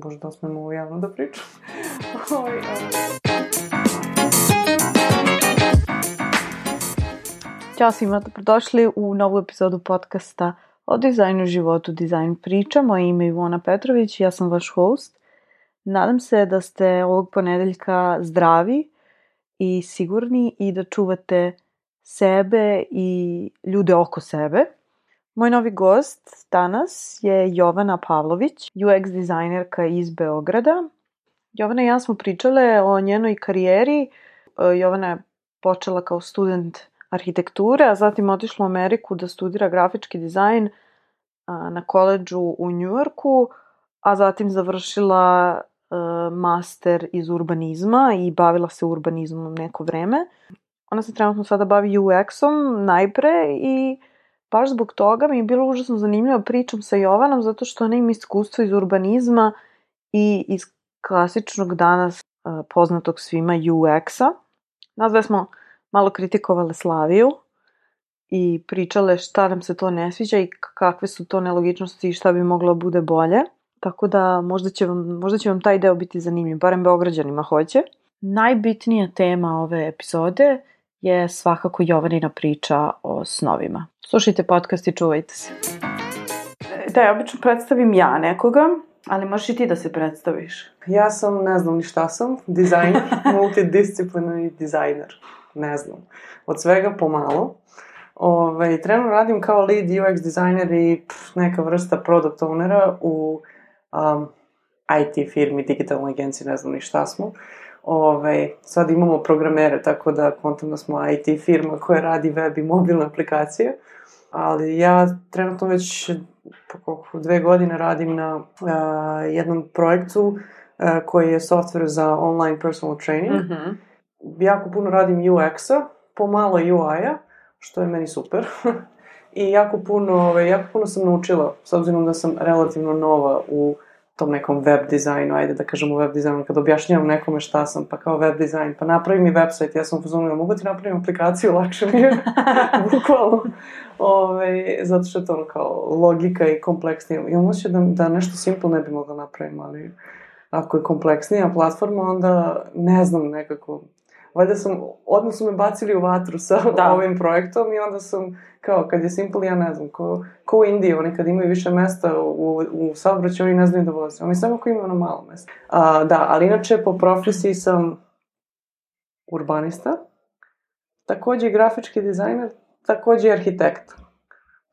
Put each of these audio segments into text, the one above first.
Bože, da smemo ovo javno da pričam. Ovaj, Ćao svima, dobrodošli u novu epizodu podcasta o dizajnu životu, dizajn priča. Moje ime je Ivona Petrović, ja sam vaš host. Nadam se da ste ovog ponedeljka zdravi i sigurni i da čuvate sebe i ljude oko sebe. Moj novi gost danas je Jovana Pavlović, UX dizajnerka iz Beograda. Jovana i ja smo pričale o njenoj karijeri. Jovana je počela kao student arhitekture, a zatim otišla u Ameriku da studira grafički dizajn na koleđu u Njujorku, a zatim završila e, master iz urbanizma i bavila se urbanizmom neko vreme. Ona se trenutno sada bavi UX-om najpre i baš zbog toga mi je bilo užasno zanimljivo pričam sa Jovanom zato što ona ima iskustvo iz urbanizma i iz klasičnog danas poznatog svima UX-a. Nas smo malo kritikovale Slaviju i pričale šta nam se to ne sviđa i kakve su to nelogičnosti i šta bi moglo da bude bolje. Tako da možda će vam, možda će vam taj deo biti zanimljiv, barem Beograđanima hoće. Najbitnija tema ove epizode je svakako Jovanina priča o snovima. Slušajte podcast i čuvajte se. Da, ja obično predstavim ja nekoga, ali možeš i ti da se predstaviš. Ja sam, ne znam ni šta sam, dizajner, multidisciplinarni dizajner. Ne znam. Od svega pomalo. Ove, ovaj, trenutno radim kao lead UX dizajner i pff, neka vrsta product ownera u um, IT firmi, digitalnoj agenciji, ne znam ni šta smo. Ove, ovaj, sad imamo programere, tako da kontam da smo IT firma koja radi web i mobilne aplikacije. Ali ja trenutno već po dve godine radim na uh, jednom projektu uh, koji je software za online personal training. Mm -hmm. Jako puno radim UX-a, pomalo UI-a, što je meni super. I jako puno, ove, ovaj, jako puno sam naučila, s obzirom da sam relativno nova u tom nekom web dizajnu, ajde da kažemo web dizajnu, kad objašnjavam nekome šta sam, pa kao web dizajn, pa napravi mi website, ja sam pozvonila, mogu ti napravim aplikaciju, lakše mi je, bukvalno, Ove, zato što je to ono kao logika i kompleksnije. Imam osjećaj da, da nešto simple ne bi mogla napravim, ali ako je kompleksnija platforma, onda ne znam nekako, valjda sam, odmah su me bacili u vatru sa da. ovim projektom i onda sam, kao, kad je simple, ja ne znam, ko, ko u Indiji, oni kad imaju više mesta u, u saobraćaju, oni ne znaju da voze. Oni samo ako imaju ono malo mesta. A, da, ali inače, po profesiji sam urbanista, takođe grafički dizajner, takođe i arhitekt.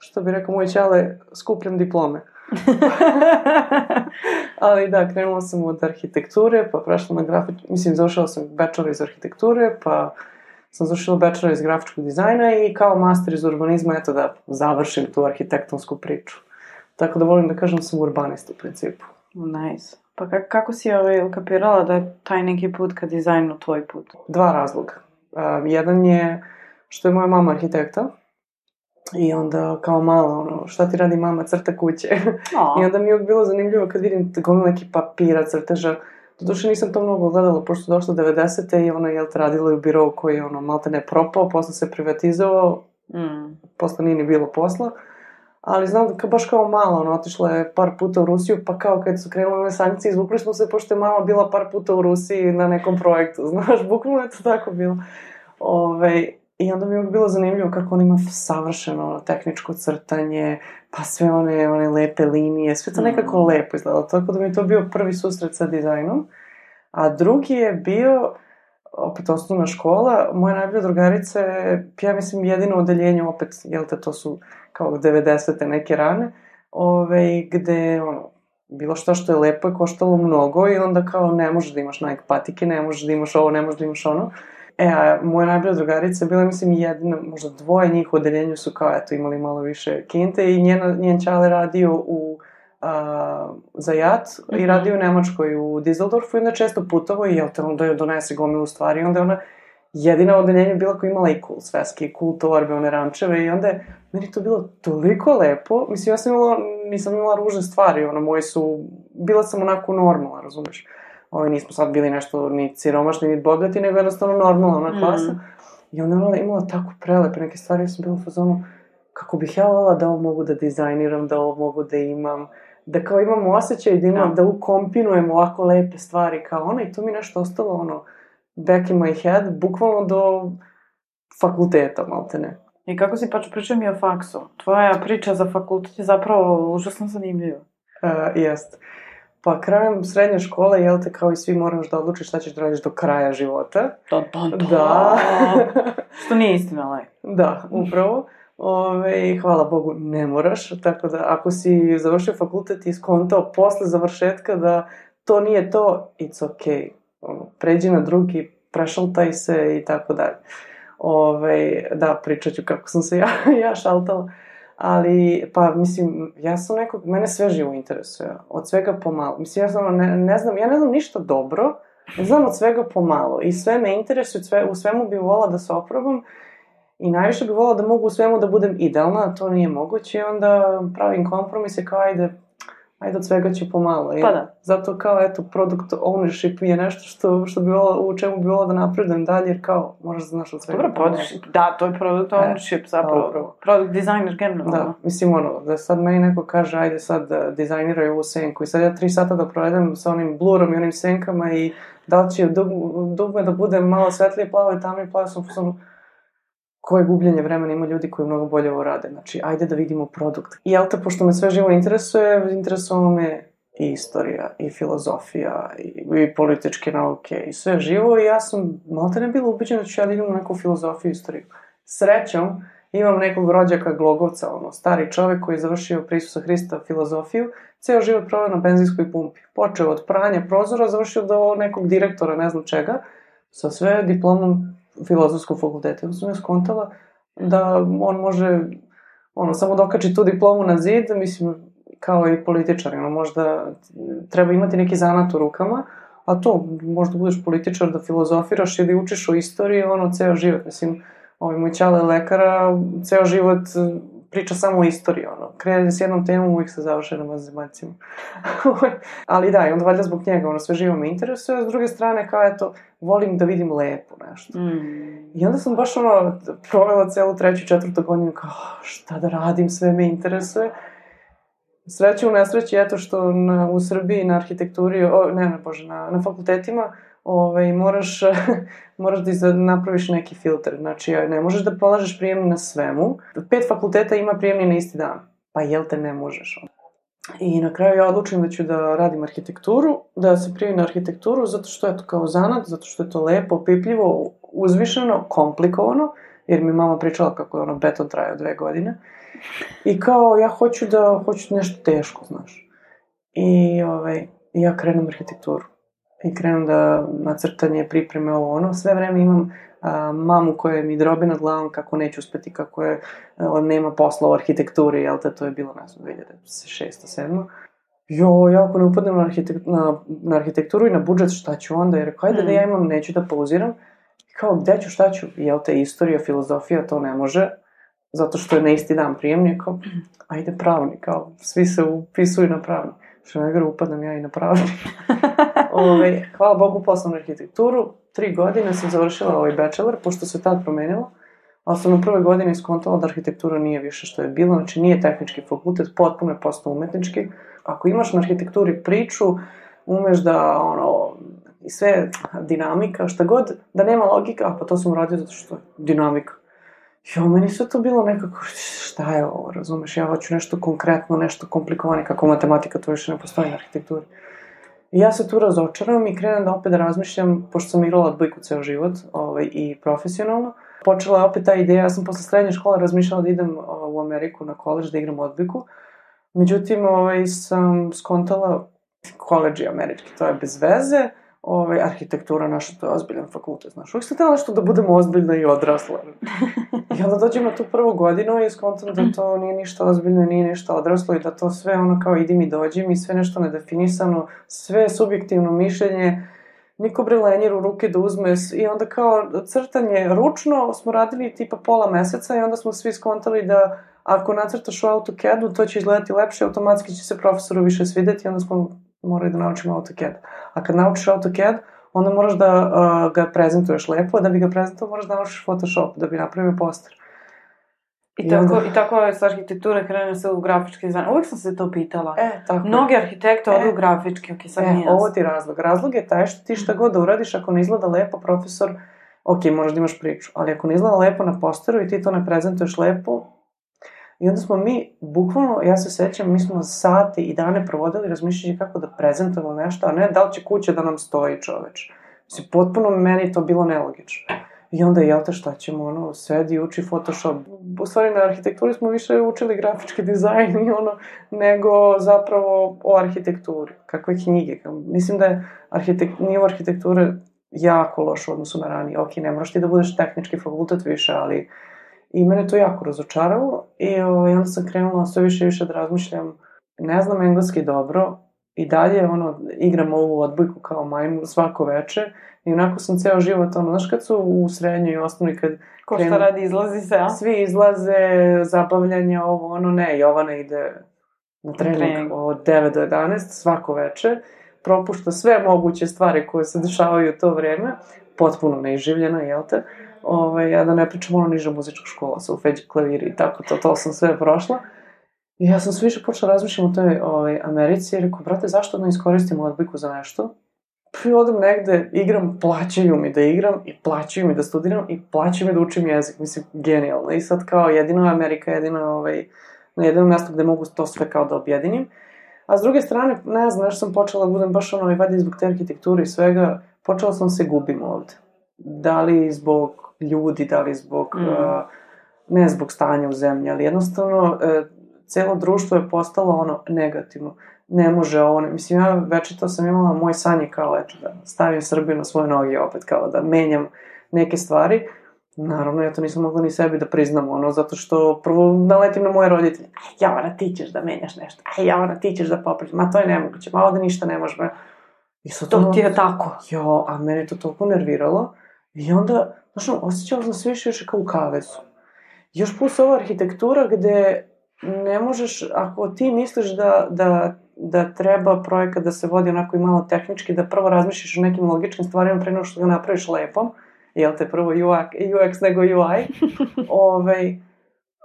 Što bi rekao moj čale, skupljam diplome. Ali da, krenula sam od arhitekture, pa prešla na grafič... Mislim, završila sam bachelor iz arhitekture, pa sam završila bachelor iz grafičkog dizajna i kao master iz urbanizma, eto da završim tu arhitektonsku priču. Tako da volim da kažem da sam urbanista u principu. Nice. Pa kako si ovaj, ukapirala da je taj neki put ka dizajnu tvoj put? Dva razloga. Uh, jedan je što je moja mama arhitekta, I onda kao malo, ono, šta ti radi mama, crta kuće. Oh. I onda mi je bilo zanimljivo kad vidim gomil neki papira, crteža. Doduše nisam to mnogo gledala, pošto došlo 90. i ona je radila u birovu koji je ono malte ne propao, posle se privatizovao, mm. posle nije ni bilo posla. Ali znam da baš kao malo, ono, otišla je par puta u Rusiju, pa kao kad su krenule ove sankcije, izvukli smo se, pošto je mama bila par puta u Rusiji na nekom projektu, znaš, bukvalno je to tako bilo. Ove, I onda mi je bilo zanimljivo kako on ima savršeno tehničko crtanje, pa sve one, one lepe linije, sve to nekako mm. lepo izgledalo. Tako da mi je to bio prvi susret sa dizajnom. A drugi je bio, opet osnovna škola, moja najbolja drugarica je, ja mislim, jedino odeljenje, opet, jel te, to su kao 90. neke rane, ove, gde, ono, bilo što što je lepo je koštalo mnogo i onda kao ne možeš da imaš Nike patike, ne možeš da imaš ovo, ne možeš da imaš ono. E, a moja najbolja drugarica je bila, mislim, jedna, možda dvoje njih u odeljenju su kao, eto, imali malo više kinte i njena, njen čale radio u a, za JAT mm -hmm. i mhm. radio u Nemačkoj u Dizeldorfu i onda često putovo i jel te onda je donese gomilu stvari i onda je ona jedina odeljenja bila koja imala i cool sveske, i cool torbe, one rančeve i onda je meni to bilo toliko lepo. Mislim, ja sam imala, nisam imala ružne stvari, ono, moje su, bila sam onako normalna, razumeš ovaj, nismo sad bili nešto ni siromašni, ni bogati, nego jednostavno normalna klasa. Mm. I onda ona imala tako prelepe neke stvari, ja sam bila u fazonu, kako bih ja volila da ovo mogu da dizajniram, da ovo mogu da imam, da kao imamo osjećaj da, imamo, da. da ukompinujemo ovako lepe stvari kao ono i to mi nešto ostalo ono back in my head, bukvalno do fakulteta, malte ne. I kako si pač pričao mi o faksu? Tvoja priča za fakultet je zapravo užasno zanimljiva. Uh, jest. Pa krajem srednje škole, jel te, kao i svi moraš da odlučiš šta ćeš da radiš do kraja života. Da, da, da. Da. Što nije istina, ali. Da, upravo. Ove, hvala Bogu, ne moraš. Tako da, ako si završio fakultet i skontao posle završetka da to nije to, it's okay. Ono, pređi na drugi, prešaltaj se i tako dalje. Ove, da, pričat ću kako sam se ja, ja šaltala. Ali, pa, mislim, ja sam nekog, mene sve živo interesuje. Od svega pomalo. Mislim, ja sam, ne, ne znam, ja ne znam ništa dobro, ne znam od svega pomalo. I sve me interesuje, sve, u svemu bi volila da se oprobam. I najviše bi volila da mogu u svemu da budem idealna, a to nije moguće. I onda pravim kompromise kao, ajde, ajde od svega ću pomalo. Pa da. Zato kao, eto, product ownership je nešto što, što bi volila, u čemu bi volila da napredujem dalje, jer kao, možeš da znaš od svega. Dobro, podiš, da, to je product e, ownership, e, zapravo. Upravo. Product designer generalno. Da, mislim, ono, da sad meni neko kaže, ajde sad da dizajniraj ovu senku i sad ja tri sata da provedem sa onim blurom i onim senkama i da li će dugme da bude malo svetlije plavo i tamnije plavo, sam sam koje gubljenje vremena ima ljudi koji mnogo bolje ovo rade. Znači, ajde da vidimo produkt. I jel te, pošto me sve živo interesuje, interesovalo me i istorija, i filozofija, i, i političke nauke, i sve živo, i ja sam malo te ne bila ubeđena da ću ja da idem u neku filozofiju i istoriju. Srećom, imam nekog rođaka Glogovca, ono, stari čovek koji je završio pri Isusa Hrista filozofiju, ceo život proveo na benzinskoj pumpi. Počeo od pranja prozora, završio do nekog direktora, ne znam čega, sa sve diplomom filozofskog fakulteta. Ja sam ja skontala da on može ono, samo dokači tu diplomu na zid, mislim, kao i političar, ono, možda treba imati neki zanat u rukama, a to, možda budeš političar da filozofiraš ili učiš o istoriji, ono, ceo život, mislim, ovaj, moj čale lekara, ceo život priča samo o istoriji, ono. Krene s jednom temom, uvijek se završe na mazemacijama. Ali da, i onda valjda zbog njega, ono, sve živo me interesuje, a s druge strane, kao eto, volim da vidim lepo nešto. Mm. I onda sam baš, ono, provela celu treću, četvrtu godinu, kao, šta da radim, sve me interesuje. Sreće u nesreći, eto što na, u Srbiji na arhitekturi, o, ne, ne, bože, na, na fakultetima, ovaj, moraš, moraš da napraviš neki filter. Znači, ne možeš da polažeš prijemni na svemu. Pet fakulteta ima prijemni na isti dan. Pa jel te ne možeš? I na kraju ja odlučim da ću da radim arhitekturu, da se prijavim na arhitekturu, zato što je to kao zanat, zato što je to lepo, pipljivo, uzvišeno, komplikovano, jer mi mama pričala kako je ono beton trajao dve godine. I kao, ja hoću da, hoću nešto teško, znaš. I ovaj, ja krenem arhitekturu i krenem da nacrtanje, pripreme, ovo ono. Sve vreme imam a, mamu koja mi drobi nad glavom kako neću uspeti, kako je, a, nema posla u arhitekturi, jel te, to je bilo, ne znam, 2006. 2007. Jo, ja ako ne upadnem na, arhitek, na, na arhitekturu i na budžet, šta ću onda? Jer kao, ajde mm. da ja imam, neću da pauziram. I kao, gde ću, šta ću? Jel te, istorija, filozofija, to ne može, zato što je na isti dan prijemni, kao, ajde pravni, kao, svi se upisuju na pravni. Što ne gara, upadnem ja i na pravni. Ove, hvala Bogu, poslovnu arhitekturu. Tri godine sam završila ovaj bachelor, pošto se tad promenilo. Ali sam na prve godine iskontala da arhitektura nije više što je bilo, znači nije tehnički fakultet, potpuno je postao umetnički. Ako imaš na arhitekturi priču, umeš da, ono, i sve dinamika, šta god, da nema logika, a pa to sam uradio zato što je dinamika. Jo, meni sve to bilo nekako, šta je ovo, razumeš, ja hoću nešto konkretno, nešto komplikovane, kako matematika, to više ne postoji na arhitekturi. I ja se tu razočaram i krenem da opet razmišljam, pošto sam igrala odbojku ceo život ovaj, i profesionalno, počela je opet ta ideja, ja sam posle srednje škole razmišljala da idem u Ameriku na koleđ da igram odbojku. Međutim, ovaj, sam skontala koleđ je američki, to je bez veze, ovaj, arhitektura naša, to je ozbiljan fakultet, znaš. Uvijek sam tela nešto da budemo ozbiljna i odrasla. I onda dođem na tu prvu godinu i skontam da to nije ništa ozbiljno, nije ništa odraslo i da to sve ono kao idi mi dođi i sve nešto nedefinisano, sve subjektivno mišljenje, niko bre lenjer u ruke da uzme i onda kao crtanje ručno smo radili tipa pola meseca i onda smo svi skontali da ako nacrtaš u AutoCAD-u to će izgledati lepše, automatski će se profesoru više svideti i onda smo morali da naučimo AutoCAD. A kad naučiš AutoCAD, onda moraš da uh, ga prezentuješ lepo, da bi ga prezentovao moraš da naučiš Photoshop, da bi napravio poster. I, I tako, onda... i tako je s arhitekture krene se u grafički dizajn. Uvijek sam se to pitala. E, tako Mnogi arhitekte e, odu u grafički, ok, sad e, ovo ti razlog. Razlog je taj što ti šta god da uradiš, ako ne izgleda lepo, profesor, ok, možda imaš priču, ali ako ne izgleda lepo na posteru i ti to ne prezentuješ lepo, I onda smo mi, bukvalno, ja se sećam, mi smo sati i dane provodili razmišljajući kako da prezentujemo nešto, a ne da li će kuća da nam stoji čoveč. Mislim, potpuno meni to bilo nelogično. I onda, jel te, šta ćemo, ono, sedi, uči Photoshop. U stvari, na arhitekturi smo više učili grafički dizajn i ono, nego zapravo o arhitekturi. Kakve knjige. Mislim da je arhitek, nivo arhitekture jako loš u odnosu na ranije. Ok, ne moraš ti da budeš tehnički fakultet više, ali I mene to jako razočaralo i ovaj, onda sam krenula sve više i više da razmišljam, ne znam engleski dobro i dalje ono, igram ovu odbojku kao majmu svako veče i onako sam ceo život, ono, znaš kad su u srednjoj i osnovnoj kad... Ko šta radi, izlazi se, a? Svi izlaze, zabavljanje, ovo, ono, ne, Jovana ide na trening, trening. od 9 do 11 svako veče, propušta sve moguće stvari koje se dešavaju u to vreme, potpuno neiživljena, jel te? Ovaj, ja da ne pričam ono niža muzička škola, sa ufeđi klaviri i tako, to, to sam sve prošla. I ja sam sve više počela razmišljam o toj ovaj, Americi i rekao, brate, zašto ne iskoristim odbojku za nešto? Prvi odem negde, igram, plaćaju mi da igram i plaćaju mi da studiram i plaćaju mi da učim jezik. Mislim, genijalno. I sad kao jedino Amerika, jedino ovaj, na jednom mjestu gde mogu to sve kao da objedinim. A s druge strane, ne znam, nešto sam počela da budem baš ono, valjda zbog te arhitekture i svega, počela sam se gubim ovde. Da li zbog ljudi, da li zbog, mm. uh, ne zbog stanja u zemlji, ali jednostavno uh, celo društvo je postalo ono negativno. Ne može ovo, mislim, ja večito sam imala moj san je kao, eto, da stavim Srbiju na svoje noge opet, kao da menjam neke stvari. Naravno, ja to nisam mogla ni sebi da priznam, ono, zato što prvo naletim na moje roditelje. Aj, Javana, ti ćeš da menjaš nešto. Aj, Javana, ti ćeš da popriš. Ma, to je nemoguće. Ma, ovde ništa ne može. I sad to, ti je tako. Jo, a mene to toliko nerviralo. I onda, znaš, osjećala sam sve više više kao u kavezu. Još plus ova arhitektura gde ne možeš, ako ti misliš da, da, da treba projekat da se vodi onako i malo tehnički, da prvo razmišljaš o nekim logičkim stvarima pre nego što ga napraviš lepom, jel te prvo UX, UX nego UI, ovaj,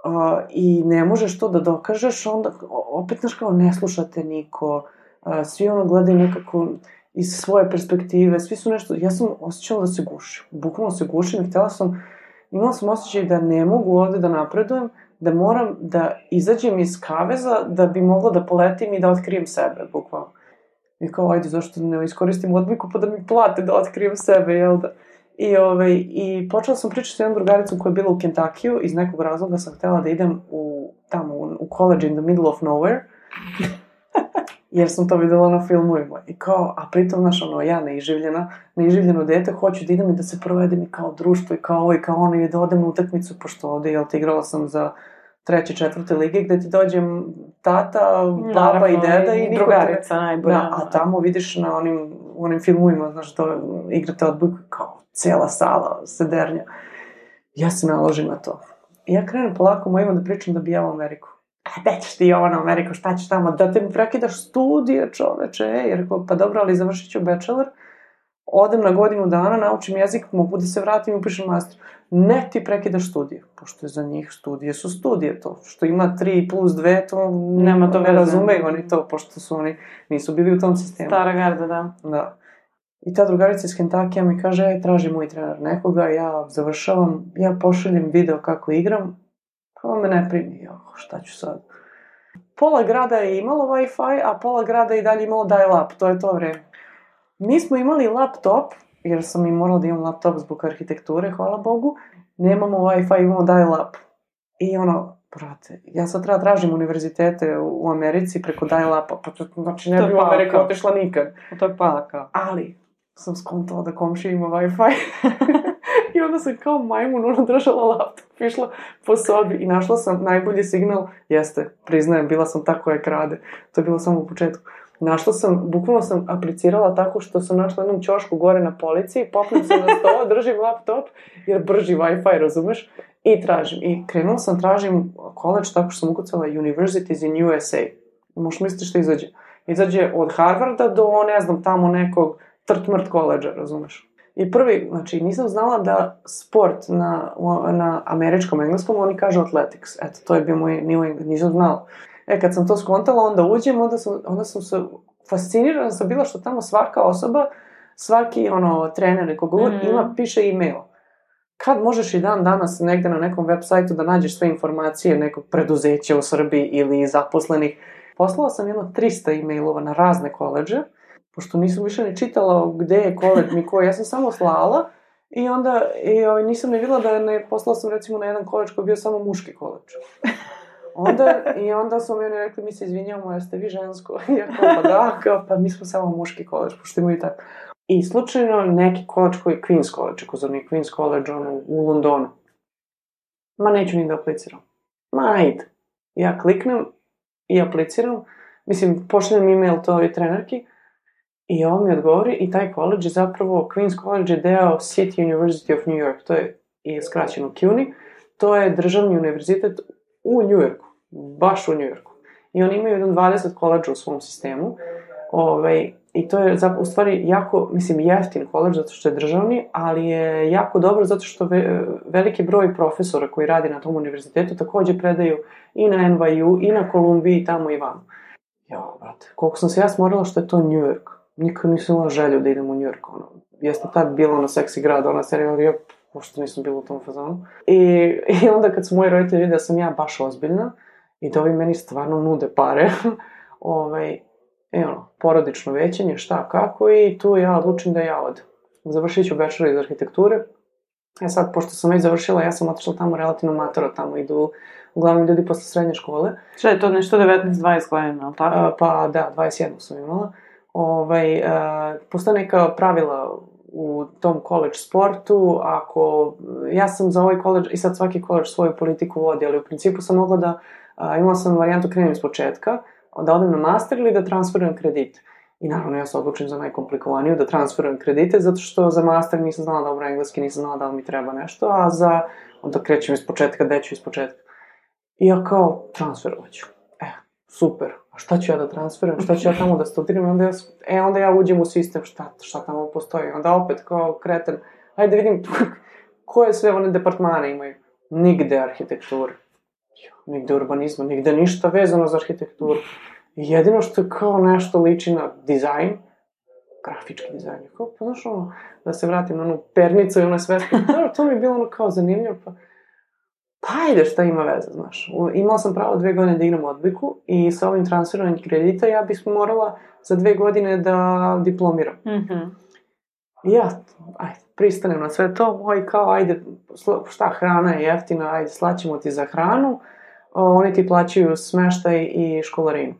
uh, i ne možeš to da dokažeš, onda opet, znaš, kao ne slušate niko, uh, svi ono gledaju nekako, iz svoje perspektive, svi su nešto, ja sam osjećala da se gušim, bukvalno se gušim i htela sam, imala sam osjećaj da ne mogu ovde da napredujem, da moram da izađem iz kaveza da bi mogla da poletim i da otkrijem sebe, bukvalno. I kao, ajde, zašto ne iskoristim odbiku pa da mi plate da otkrijem sebe, jel da? I, ovaj, i počela sam pričati s jednom drugaricom koja je bila u Kentakiju, iz nekog razloga sam htela da idem u, tamo, u, u college in the middle of nowhere jer sam to videla na filmovima. I kao, a pritom, znaš, ono, ja neiživljena, neiživljeno dete, hoću da idem i da se provedem i kao društvo i kao ovo i kao ono i da odem na utakmicu, pošto ovde, jel te, igrala sam za treće, četvrte lige, gde ti dođem tata, baba i deda i, i drugarica najbolja. Da, a tamo vidiš na onim, onim filmovima, znaš, to igrate odbojku kao cela sala sedernja. Ja se naložim na to. I ja krenem polako mojima da pričam da bi ja u Ameriku gde ćeš ti ovo na Ameriku, šta ćeš tamo, da te prekidaš studije, čoveče, jer pa dobro, ali završit ću bachelor, odem na godinu dana, naučim jezik, mogu da se vratim i upišem master. Ne ti prekidaš studije, pošto je za njih studije su studije, to što ima 3 plus 2, to nema to ne razumeju oni to, pošto su oni, nisu bili u tom sistemu. Stara garda, da. Da. I ta drugarica iz Kentakija mi kaže, e, traži moj trener nekoga, ja završavam, ja pošaljem video kako igram, Pa me ne primi, jo, šta ću sad? Pola grada je imalo Wi-Fi, a pola grada je i dalje imalo dial-up, to je to vreme. Mi smo imali laptop, jer sam i morala da imam laptop zbog arhitekture, hvala Bogu. Nemamo Wi-Fi, imamo dial-up. I ono, brate, ja sad treba tražim univerzitete u Americi preko dial-upa, pa to, znači ne bi u Ameriku otišla nikad. To je palaka. Ali, sam skontala da komšija ima Wi-Fi. I onda sam kao majmun ono držala laptop, išla po sobi i našla sam najbolji signal, jeste, priznajem, bila sam tako je krade, to je bilo samo u početku. Našla sam, bukvalno sam aplicirala tako što sam našla jednom ćošku gore na policiji, popnem se na sto, držim laptop, jer brži Wi-Fi, razumeš? I tražim. I krenula sam, tražim college tako što sam ukucala Universities in USA. Možeš misliti što izađe? Izađe od Harvarda do, ne znam, tamo nekog trt-mrt koleđa, razumeš? I prvi, znači, nisam znala da sport na, na američkom engleskom, oni kažu athletics. Eto, to je bio moj nivo, nisam znala. E, kad sam to skontala, onda uđem, onda sam, onda sam se fascinirana sam bila što tamo svaka osoba, svaki, ono, trener, nekog mm -hmm. ima, piše e-mail. Kad možeš i dan danas negde na nekom web sajtu da nađeš sve informacije nekog preduzeća u Srbiji ili zaposlenih? Poslala sam jedno 300 e-mailova na razne koleđe, pošto nisam više ne čitala gde je koleđ mi koji, ja sam samo slala i onda i, ovaj, nisam ne videla da ne, poslala sam recimo na jedan koleđ koji je bio samo muški koleđ. Onda, I onda su mi oni rekli, mi se izvinjamo, jeste vi žensko? I ja kao, pa da, kao, pa mi smo samo muški koleđ, pošto imaju tako. I slučajno neki koleđ koji je Queen's College, ako zove Queen's College, ono, u Londonu. Ma neću ni da apliciram. Ma, ajde. Ja kliknem i apliciram. Mislim, pošljem e-mail toj trenerki i on mi odgovori i taj koleđ je zapravo, Queen's College je deo City University of New York, to je i skraćeno CUNY, to je državni univerzitet u New Yorku, baš u New Yorku. I oni imaju jedan 20 koleđa u svom sistemu, ovaj, i to je za, u stvari jako, mislim, jeftin koleđ zato što je državni, ali je jako dobro zato što ve, veliki broj profesora koji radi na tom univerzitetu takođe predaju i na NYU, i na Kolumbiji, i tamo i vamo. Ja, brate, koliko sam se ja smorila što je to New York. Nikad nisam imala želju da idem u New York, ono. Jeste tad bilo na seksi grad, ona serija, ali ja pošto nisam bila u tom fazonu. I, I onda kad su moji roditelji vidi da sam ja baš ozbiljna i da ovi meni stvarno nude pare, ovaj, e ono, porodično većenje, šta, kako, i tu ja odlučim da ja odem. Završit ću bachelor iz arhitekture. E sad, pošto sam već završila, ja sam otišla tamo relativno matoro, tamo idu uglavnom ljudi posle srednje škole. Šta je to, nešto 19-20 godina, ali tako? A, pa da, 21 sam imala. Ovaj, a, postoje neka pravila u tom college sportu, ako, ja sam za ovaj college, i sad svaki college svoju politiku vodi, ali u principu sam mogla da, a, imala sam varijantu krenem iz početka, da odem na master ili da transferujem kredite. I naravno ja se odlučim za najkomplikovaniju, da transferujem kredite, zato što za master nisam znala dobro engleski, nisam znala da li mi treba nešto, a za, onda krećem iz početka, deću iz početka. I ja kao, transferovaću. E, super. Šta ću ja da transferujem, šta ću ja tamo da studiram, onda ja, e, onda ja uđem u sistem, šta, šta tamo postoji. Onda opet kao kreten, ajde vidim koje sve one departmane imaju. Nigde arhitekture nigde urbanizma, nigde ništa vezano za arhitekturu. Jedino što je kao nešto liči na dizajn, grafički dizajn, kao, pa znaš ono, da se vratim na onu pernicu i ono sve, to, to mi je bilo ono kao zanimljivo, pa, pa ajde šta ima veze, znaš. Imala sam pravo dve godine da igram odbiku i sa ovim transferovanjem kredita ja bih morala za dve godine da diplomiram. Mm -hmm. I ja, ajde, pristanem na sve to, moj kao, ajde, šta, hrana je jeftina, ajde, slaćemo ti za hranu, oni ti plaćaju smeštaj i školarinu.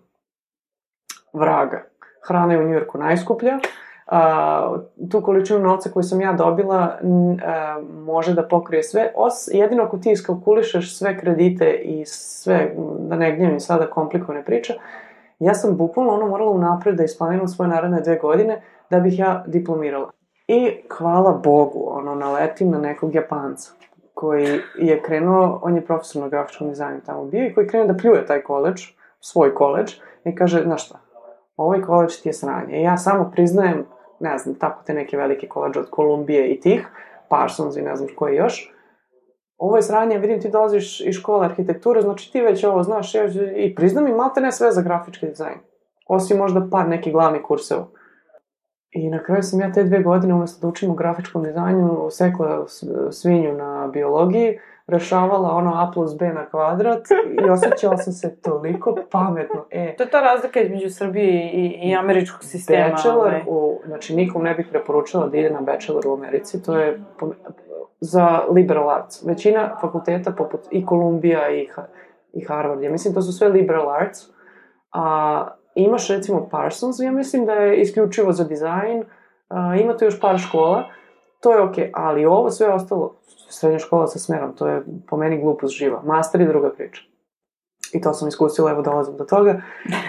Vraga. Hrana je u Njujorku najskuplja. A, tu količinu novca koju sam ja dobila a, može da pokrije sve, os, jedino ako ti iskalkulišeš sve kredite i sve, da ne gnjevim sada komplikovane priče, ja sam bukvalno ono morala unapred da isplaniram svoje naredne dve godine da bih ja diplomirala. I hvala Bogu, ono, naletim na nekog Japanca koji je krenuo, on je profesor na grafičkom dizajnu tamo bio i koji krenuo da pljuje taj koleđ, svoj koleđ, i kaže, znaš šta, ovaj koleđ ti je sranje. I ja samo priznajem, ne znam, tako te neke velike koleđe od Kolumbije i tih, Parsons i ne znam koji još, ovo je sranje, vidim ti dolaziš iz škole arhitekture, znači ti već ovo znaš, ja, i priznam i malte ne sve za grafički dizajn. Osim možda par nekih glavnih kurseva. I na kraju sam ja te dve godine, umesto da učim u grafičkom dizajnu, sekla svinju na biologiji, rešavala ono A plus B na kvadrat i osjećala sam se toliko pametno. E, to je ta razlika između Srbije i, i američkog sistema. Bachelor, u, znači nikom ne bih preporučila da ide na bachelor u Americi, to je za liberal arts. Većina fakulteta, poput i Kolumbija i, i Harvard, ja mislim to su sve liberal arts, a Imaš recimo Parsons, ja mislim da je isključivo za dizajn, uh, ima tu još par škola, to je okej, okay, ali ovo sve ostalo, srednja škola sa smerom, to je po meni glupost živa. Master je druga priča. I to sam iskusila, evo dolazim do toga.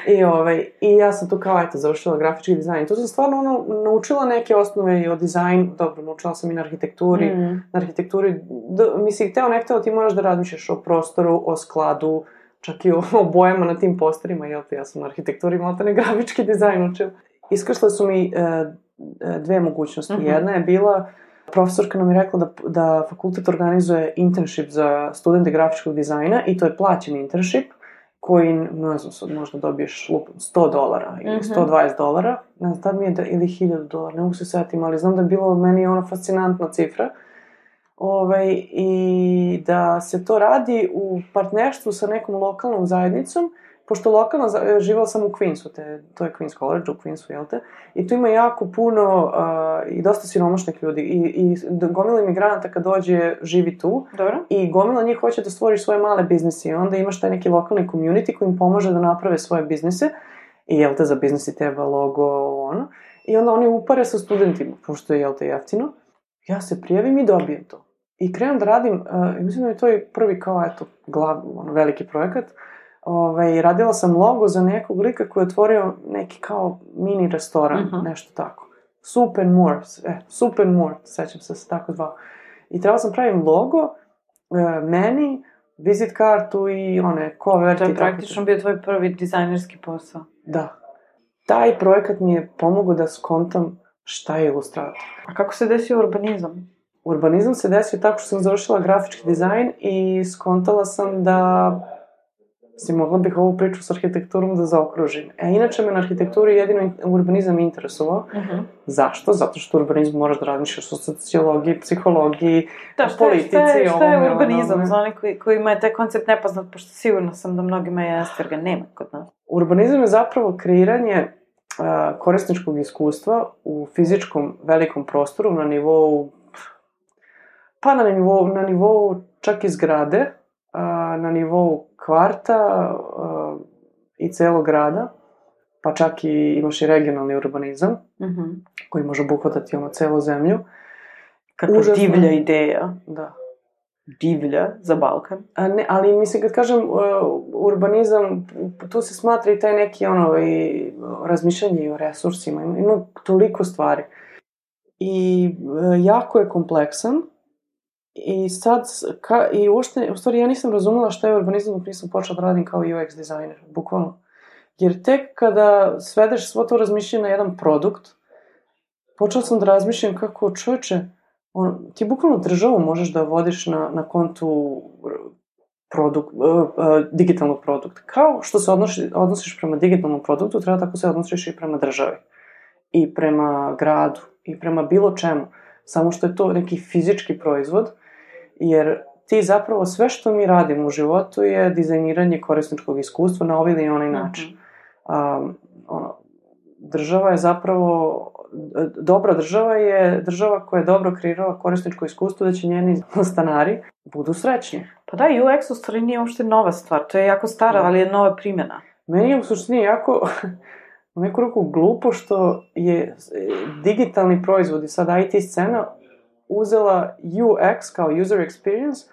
I, ovaj, I ja sam tu kao, eto, završila grafički dizajn. Tu sam stvarno ono, naučila neke osnove i o dizajn, dobro, naučila sam i na arhitekturi. Mm. Na arhitekturi, da, mislim, teo ne hteo, ti moraš da razmišljaš o prostoru, o skladu, čak i o, bojama na tim posterima, jel te, ja sam na arhitekturi, malo ne grafički dizajn učila. Iskašle su mi e, e, dve mogućnosti. Mhm. -huh. Jedna je bila, profesorka nam je rekla da, da fakultet organizuje internship za studente grafičkog dizajna i to je plaćen internship koji, ne znam sad, možda dobiješ lup, 100 dolara ili mm -hmm. 120 dolara, ne znam, tad mi je da, ili 1000 dolara, ne mogu se setim, ali znam da je bilo meni ono fascinantna cifra. Ove, ovaj, I da se to radi u partnerstvu sa nekom lokalnom zajednicom, pošto lokalno, živela sam u Queensu, te, to je Queen's College u Queensu, jel te? I tu ima jako puno uh, i dosta siromašnih ljudi i, i gomila imigranata kad dođe živi tu. Dobro. I gomila njih hoće da stvori svoje male biznise i onda imaš taj neki lokalni community koji im pomaže da naprave svoje biznise. I jel te za biznisi treba logo, ono. I onda oni upare sa studentima, pošto je jel te jeftino. Ja se prijavim i dobijem to. I krenem da radim, uh, mislim da je to i prvi kao, eto, glav, ono, veliki projekat. Uh, ovaj, radila sam logo za nekog lika koji je otvorio neki kao mini restoran, uh mhm. -huh. nešto tako. Soup and More, e, Soup and More, sećam se se tako zvao. I trebala sam pravim logo, e, meni, vizit kartu i one cover. To je praktično bio tvoj prvi dizajnerski posao. Da. Taj projekat mi je pomogao da skontam šta je ilustrator. A kako se desio urbanizam? Urbanizam se desio tako što sam završila grafički dizajn i skontala sam da Mislim, mogla bih ovu priču s arhitekturom da zaokružim. E, inače me na arhitekturi jedino urbanizam interesovao. Uh mhm. -huh. Zašto? Zato što urbanizam moraš da razmišljaš o sociologiji, psihologiji, da, šta, politici. Šta je, šta je urbanizam za oni koji, kojima je taj koncept nepoznat, pošto sigurno sam da mnogima jeste, jer ga nema kod nas. Urbanizam je zapravo kreiranje uh, korisničkog iskustva u fizičkom velikom prostoru na nivou pa na nivou, na nivou čak i zgrade, na nivou kvarta i celog grada, pa čak i imaš i regionalni urbanizam, mm -hmm. koji može obuhvatati ono celu zemlju. Kakva Užasno... divlja ideja. Da. Divlja za Balkan. A ne, ali mislim kad kažem uh, urbanizam, tu se smatra i taj neki ono i razmišljanje o resursima. Ima, ima toliko stvari. I uh, jako je kompleksan I sad, ka, i uopšte, u stvari ja nisam razumela šta je urbanizam dok nisam počela da radim kao UX dizajner, bukvalno. Jer tek kada svedeš svo to razmišljanje na jedan produkt, počela sam da razmišljam kako čoveče, on, ti bukvalno državu možeš da vodiš na, na kontu produkt, uh, uh, digitalnog produkta. Kao što se odnosi, odnosiš prema digitalnom produktu, treba tako se odnosiš i prema državi. I prema gradu. I prema bilo čemu. Samo što je to neki fizički proizvod jer ti zapravo sve što mi radimo u životu je dizajniranje korisničkog iskustva na ovaj ili onaj način. Mm -hmm. um, ono, država je zapravo dobra država je država koja je dobro kreirala korisničko iskustvo da će njeni stanari budu srećni. Pa da, UX u stvari nije uopšte nova stvar, to je jako stara, da. ali je nova primjena. Meni je u suštini jako u neku ruku glupo što je digitalni proizvod i sad IT scena uzela UX kao user experience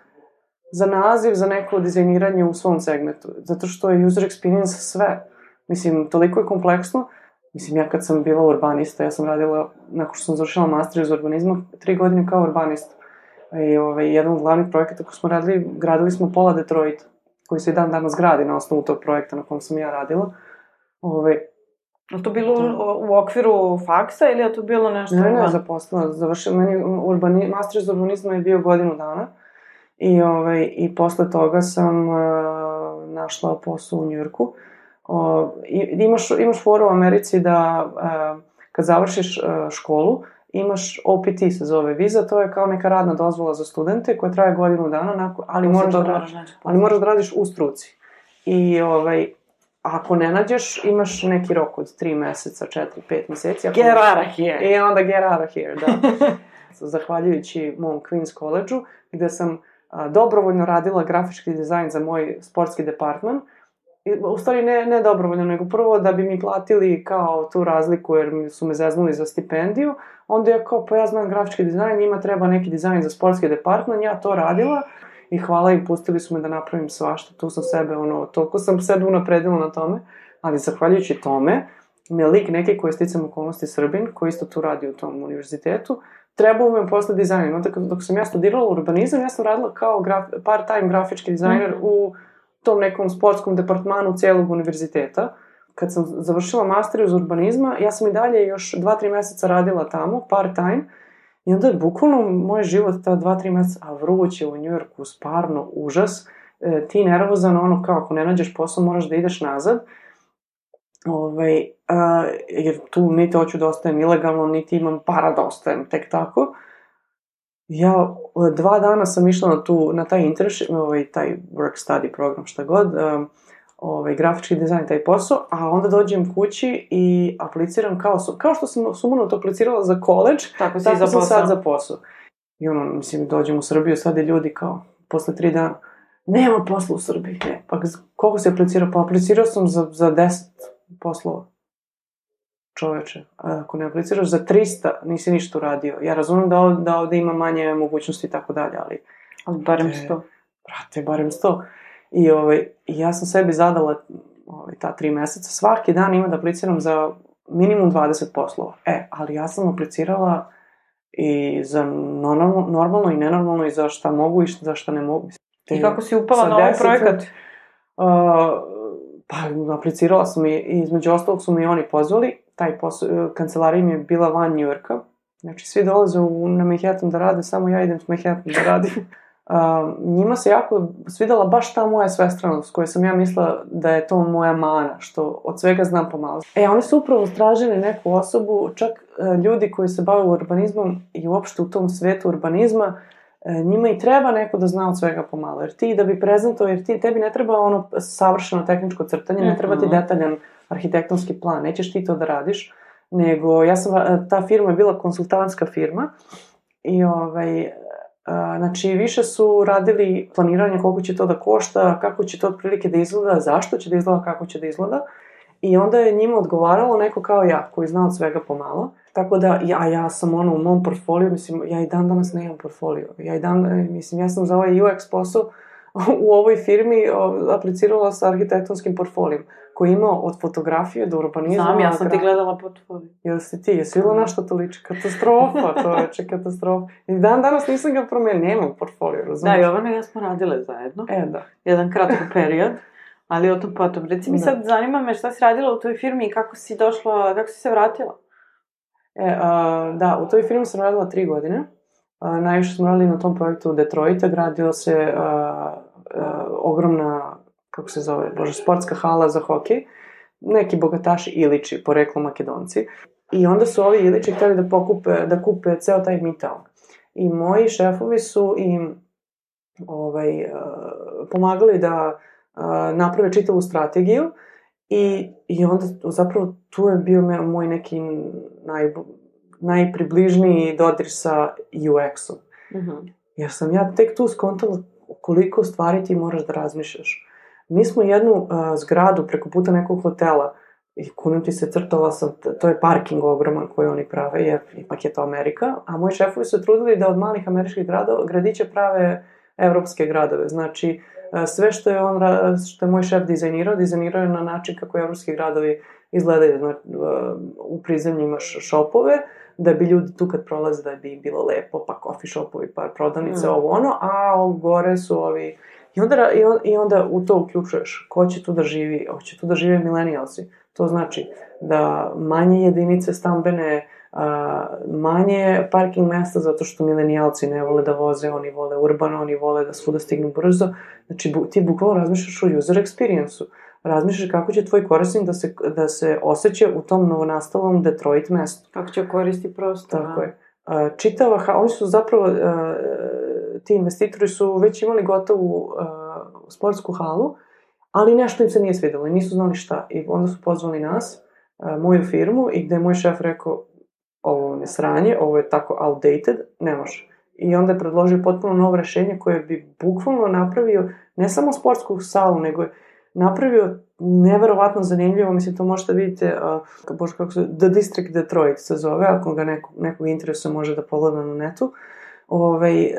za naziv za neko dizajniranje u svom segmentu. Zato što je user experience sve. Mislim, toliko je kompleksno. Mislim, ja kad sam bila urbanista, ja sam radila, nakon što sam završila master iz urbanizma, tri godine kao urbanista. I ovaj, jedan od glavnih projekata koji smo radili, gradili smo pola Detroit, koji se i dan danas gradi na osnovu tog projekta na kom sam ja radila. Ove, ovaj, Je to bilo u, u okviru faksa ili je to bilo nešto? Ne, ne, zaposlila. Završila, meni urbani, master iz urbanizma je bio godinu dana. I, ovaj, i posle toga sam uh, našla posao u Njurku. Uh, imaš, imaš foru u Americi da uh, kad završiš uh, školu, imaš OPT se zove viza, to je kao neka radna dozvola za studente koja traje godinu dana, nakon, ali, moraš da, radiš, ali moraš da radiš u struci. I ovaj, ako ne nađeš, imaš neki rok od 3 meseca, 4, 5 meseci. Ako get out of here. I onda get out of here, da. Zahvaljujući mom Queen's College-u, gde sam a, dobrovoljno radila grafički dizajn za moj sportski departman. I, u stvari ne, ne dobrovoljno, nego prvo da bi mi platili kao tu razliku jer su me zeznuli za stipendiju. Onda ja kao, pa ja znam grafički dizajn, njima treba neki dizajn za sportski departman, ja to radila i hvala im, pustili su me da napravim svašta, tu sam sebe, ono, toliko sam sebe unapredila na tome, ali zahvaljujući tome, mi je lik neki koji je sticam okolnosti Srbin, koji isto tu radi u tom univerzitetu, trebao me posle dizajn. Onda dok sam ja studirala urbanizam, ja sam radila kao graf, part-time grafički dizajner mm u tom nekom sportskom departmanu celog univerziteta, kad sam završila master iz urbanizma, ja sam i dalje još dva, tri meseca radila tamo, part time, i onda je bukvalno moj život ta dva, tri meseca, a vruće u Njujorku, sparno, užas, e, ti nervozan, ono kao ako ne nađeš posao moraš da ideš nazad, ovaj, a, jer tu niti hoću da ostajem ilegalno, niti imam para da ostajem tek tako. Ja dva dana sam išla na, tu, na taj internship, ovaj, taj work study program, šta god, um, ovaj, grafički dizajn, taj posao, a onda dođem kući i apliciram kao, kao što sam sumanuto aplicirala za koleđ, tako, tako za sam sad za posao. I ono, mislim, dođem u Srbiju, sad je ljudi kao, posle tri dana, nema posla u Srbiji, ne. Pa koliko se aplicirao? Pa aplicirao sam za, za 10 poslova. Čoveče, ako ne apliciraš za 300, nisi ništa uradio. Ja razumem da, ovde, da ovde ima manje mogućnosti i tako dalje, ali... Ali barem 100. Brate, barem 100. I ovaj, ja sam sebi zadala ovaj, ta tri meseca, svaki dan ima da apliciram za minimum 20 poslova. E, ali ja sam aplicirala i za normalno, normalno i nenormalno i za šta mogu i za šta ne mogu. Te, I kako si upala na ovaj projekat? Uh, pa, aplicirala sam i, i između ostalog su mi oni pozvali. Taj posao, kancelarija mi je bila van Njujorka. Znači, svi dolaze u, na Manhattan da rade, samo ja idem s Manhattan da radim. Uh, njima se jako svidela baš ta moja svestranost koja sam ja mislila da je to moja mana, što od svega znam pomalo. E, oni su upravo stražili neku osobu, čak uh, ljudi koji se bave urbanizmom i uopšte u tom svetu urbanizma, uh, njima i treba neko da zna od svega pomalo. Jer ti da bi prezentovao, jer ti, tebi ne treba ono savršeno tehničko crtanje, ne treba ti mhm. detaljan arhitektonski plan, nećeš ti to da radiš, nego ja sam, ta firma je bila konsultantska firma i ovaj, Znači, više su radili planiranje koliko će to da košta, kako će to otprilike da izgleda, zašto će da izgleda, kako će da izgleda. I onda je njima odgovaralo neko kao ja, koji zna od svega pomalo. Tako da, ja, ja sam ono u mom portfoliju, mislim, ja i dan danas nemam portfolio. Ja i dan, mislim, ja sam za ovaj UX posao u ovoj firmi aplicirala sa arhitektonskim portfolijom, koji ima od fotografije do urbanizma. Znam, ja sam ti gledala portfolio. Jel si ti? Jesi videla na što to liči? Katastrofa, to je katastrofa. I dan danas nisam ga promenila, nemam portfolio, razumiješ? Da, Jovana i ja smo radile zajedno. E, da. Jedan kratak period. Ali o tom potom. Reci mi da. sad, zanima me šta si radila u toj firmi i kako si došla, kako si se vratila? E, a, da, u toj firmi sam radila tri godine. A, najviše smo radili na tom projektu u Detroita, gradio se a, a, ogromna, kako se zove, bože, sportska hala za hokej. Neki bogataši Ilići, poreklo Makedonci. I onda su ovi Ilići hteli da pokupe, da kupe ceo taj Midtown. I moji šefovi su im ovaj, uh, pomagali da uh, naprave čitavu strategiju i, i onda zapravo tu je bio moj neki naj, najpribližniji dodir sa UX-om. Mm -hmm. Jer sam ja tek tu skontala koliko stvari ti moraš da razmišljaš. Mi smo jednu uh, zgradu preko puta nekog hotela i kunem ti se crtala sam, to je parking ogroman koji oni prave, jer ipak je to Amerika, a moji šefovi su trudili da od malih američkih gradova, gradiće prave evropske gradove. Znači, sve što je on, što je moj šef dizajnirao, dizajnirao je na način kako evropski gradovi izgledaju. Znači, u prizemlji imaš šopove, da bi ljudi tu kad prolaze da bi im bilo lepo, pa coffee shopovi, pa prodavnice, mm. ovo ono, a gore su ovi... I onda, i, on, I onda u to uključuješ ko će tu da živi, hoće tu da žive milenijalci. To znači da manje jedinice stambene, a, manje parking mesta zato što milenijalci ne vole da voze, oni vole urbano, oni vole da svuda stignu brzo. Znači, bu, ti bukvalno razmišljaš o user experience-u razmišljaš kako će tvoj korisnik da se, da se osjeća u tom novonastalom Detroit mestu. Kako će koristi prostor. Tako je. Čitava, oni su zapravo, ti investitori su već imali gotovu sportsku halu, ali nešto im se nije svidelo i nisu znali šta. I onda su pozvali nas, moju firmu, i gde je moj šef rekao, ovo je sranje, ovo je tako outdated, ne može. I onda je predložio potpuno novo rešenje koje bi bukvalno napravio ne samo sportsku salu, nego je napravio neverovatno zanimljivo, mislim, to možete vidite, uh, bože, kako se, The District Detroit se zove, ako ga neko, nekog interesuje može da pogleda na netu. Ovaj, uh,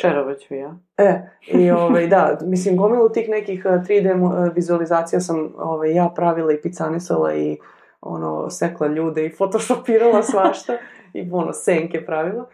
Šerovać vi, ja? E, i ovaj, da, mislim, gomilu tih nekih 3D vizualizacija sam ovaj, ja pravila i picanisala i ono, sekla ljude i photoshopirala svašta i ono, senke pravila.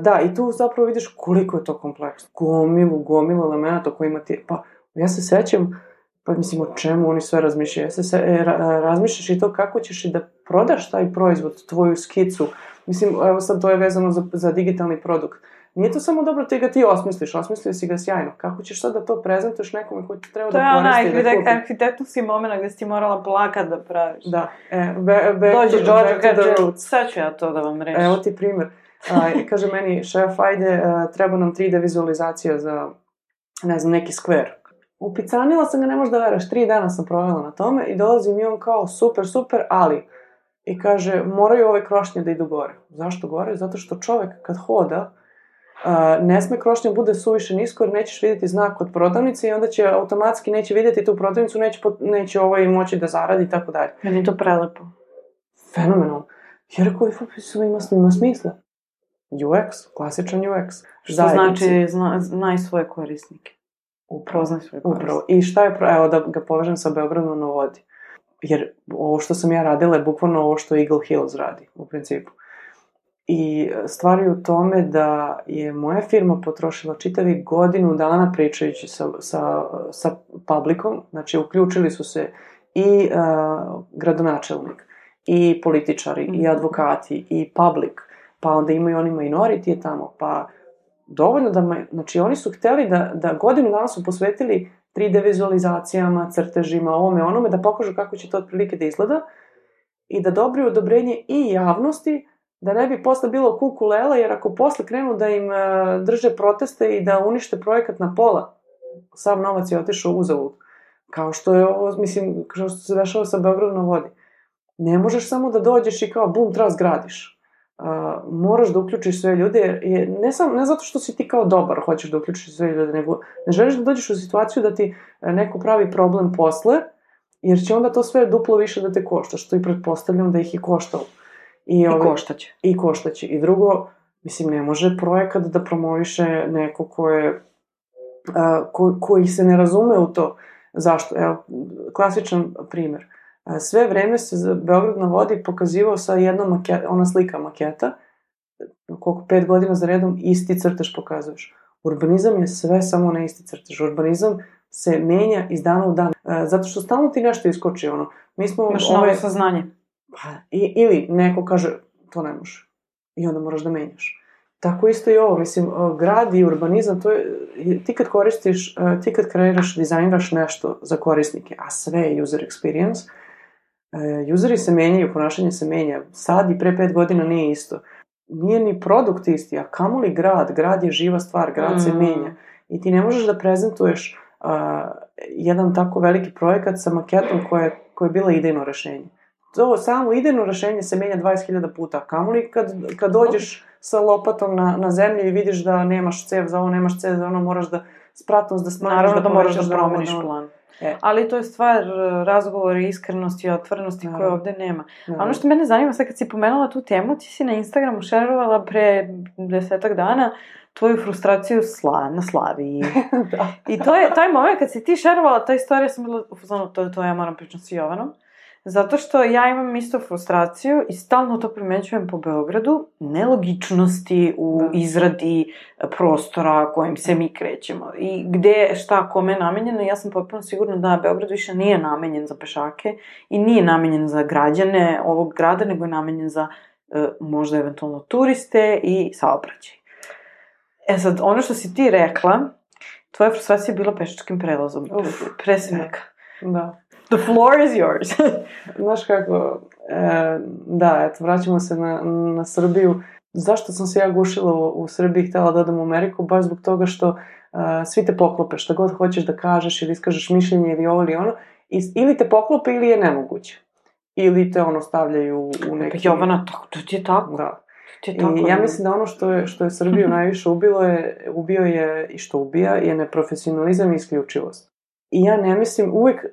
Da, i tu zapravo vidiš koliko je to kompleksno. Gomilu, gomilu elemenata kojima ti, pa ja se sećam, Pa mislim, o čemu oni sve razmišljaju? Se, se, e, ra, razmišljaš i to kako ćeš i da prodaš taj proizvod, tvoju skicu. Mislim, evo sad to je vezano za, za digitalni produkt. Nije to samo dobro ti ga ti osmisliš, osmislio si ga sjajno. Kako ćeš sad da to prezentuješ nekome koji ti treba to da koristi da? To je onaj arhitektonski moment gde si morala plakat da praviš. Da. E, be, be, Dođe George kaže, sad ću ja to da vam rešim. Evo ti primer. A, kaže meni, šef, ajde, treba nam 3D vizualizacija za, ne znam, neki skver Upicanila sam ga, ne možeš da veraš, tri dana sam provela na tome i dolazim i on kao super, super, ali i kaže moraju ove krošnje da idu gore. Zašto gore? Zato što čovek kad hoda Uh, ne sme krošnja bude suviše nisko jer nećeš videti znak od prodavnice i onda će automatski neće videti tu prodavnicu, neće, neće ovaj moći da zaradi i tako dalje. Meni je to prelepo. Fenomenalno. Jer su ima, ima smisla. UX, klasičan UX. Što Zajednici. znači zna, znaj svoje korisnike. Upravo, upravo. I šta je, evo da ga povežem sa Beogradom na vodi. Jer ovo što sam ja radila je bukvalno ovo što Eagle Hills radi, u principu. I stvar je u tome da je moja firma potrošila čitavi godinu dana pričajući sa, sa, sa publikom, znači uključili su se i uh, gradonačelnik, i političari, mm i mhm. advokati, i public, pa onda imaju oni minority tamo, pa dovoljno da, znači oni su hteli da, da godinu dana su posvetili 3D vizualizacijama, crtežima, ovome, onome, da pokažu kako će to otprilike da izgleda i da dobri odobrenje i javnosti, da ne bi posle bilo kukulela, jer ako posle krenu da im uh, drže proteste i da unište projekat na pola, sav novac je otišao uzavud. Kao što je ovo, mislim, kao što se dešava sa Beogradom na vodi. Ne možeš samo da dođeš i kao bum, tras gradiš uh, moraš da uključiš sve ljude, jer je, ne, sam, ne zato što si ti kao dobar hoćeš da uključiš sve ljude, nego ne želiš da dođeš u situaciju da ti e, neko pravi problem posle, jer će onda to sve duplo više da te košta, što i pretpostavljam da ih je koštalo. I, I ovaj, koštaće. I koštaće. I drugo, mislim, ne može projekat da promoviše neko ko je, uh, ko, koji se ne razume u to. Zašto? Evo, klasičan primer. Uh, sve vreme se za Beograd na vodi pokazivao sa jednom maketa, ona slika maketa, koliko pet godina za redom isti crtež pokazuješ. Urbanizam je sve samo na isti crtež. Urbanizam se menja iz dana u dan. Zato što stalno ti nešto iskoči, ono. Mi smo... Imaš ove... novo saznanje. Pa, i, ili neko kaže, to ne može. I onda moraš da menjaš. Tako isto i ovo, mislim, grad i urbanizam, to je, ti kad koristiš, ti kad kreiraš, dizajniraš nešto za korisnike, a sve je user experience, E, useri se menjaju, ponašanje se menja. Sad i pre pet godina nije isto. Nije ni produkt isti, a kamoli grad. Grad je živa stvar, grad mm. se menja. I ti ne možeš da prezentuješ uh, jedan tako veliki projekat sa maketom koje, koje je bila idejno rešenje. To samo idejno rešenje se menja 20.000 puta. Kamoli kad, kad dođeš sa lopatom na, na zemlji i vidiš da nemaš cev za ovo, nemaš cev za ono, moraš da spratnost da smanjiš. Naravno da, da moraš da promeniš da, plan. E. Ali to je stvar e, razgovora, iskrenosti i otvorenosti koje ovde nema. A ono što mene zanima, sad kad si pomenula tu temu, ti si na Instagramu šerovala pre desetak dana tvoju frustraciju sla, na Slaviji. da. I to je taj moment kad si ti šerovala ta istorija, sam bila to, to ja moram pričati s Jovanom. Zato što ja imam isto frustraciju i stalno to primećujem po Beogradu, nelogičnosti u da. izradi prostora kojim se mi krećemo. I gde, šta, kome je namenjeno, ja sam potpuno sigurna da Beograd više nije namenjen za pešake i nije namenjen za građane ovog grada, nego je namenjen za e, možda eventualno turiste i saobraćaj. E sad, ono što si ti rekla, tvoja frustracija je bila pešačkim prelazom. Uf, pre svega. Da. The floor is yours. Znaš kako, e, da, eto, vraćamo se na, na Srbiju. Zašto sam se ja gušila u, u Srbiji i htela da odem u Ameriku? Baš zbog toga što uh, svi te poklope, šta god hoćeš da kažeš ili iskažeš mišljenje ili ovo ili ono, i, ili te poklope ili je nemoguće. Ili te ono stavljaju u neki... Pa Jovana, tako, to ti je tako. Da. I tako, ja mislim da ono što je, što je Srbiju najviše ubilo je, ubio je i što ubija je neprofesionalizam i isključivost. I ja ne mislim, uvek,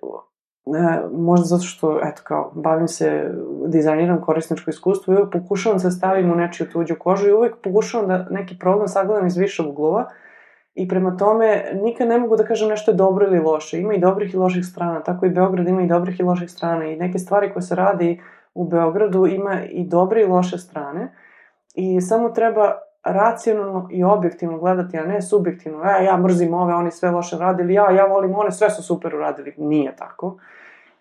E, možda zato što, eto kao, bavim se, dizajniram korisničko iskustvo i uvek pokušavam da stavim u nečiju tuđu kožu i uvek pokušavam da neki problem sagledam iz više uglova i prema tome nikad ne mogu da kažem nešto je dobro ili loše. Ima i dobrih i loših strana, tako i Beograd ima i dobrih i loših strana i neke stvari koje se radi u Beogradu ima i dobre i loše strane i samo treba racionalno i objektivno gledati, a ne subjektivno, e, ja mrzim ove, oni sve loše radili, ja, ja volim one, sve su super uradili. Nije tako.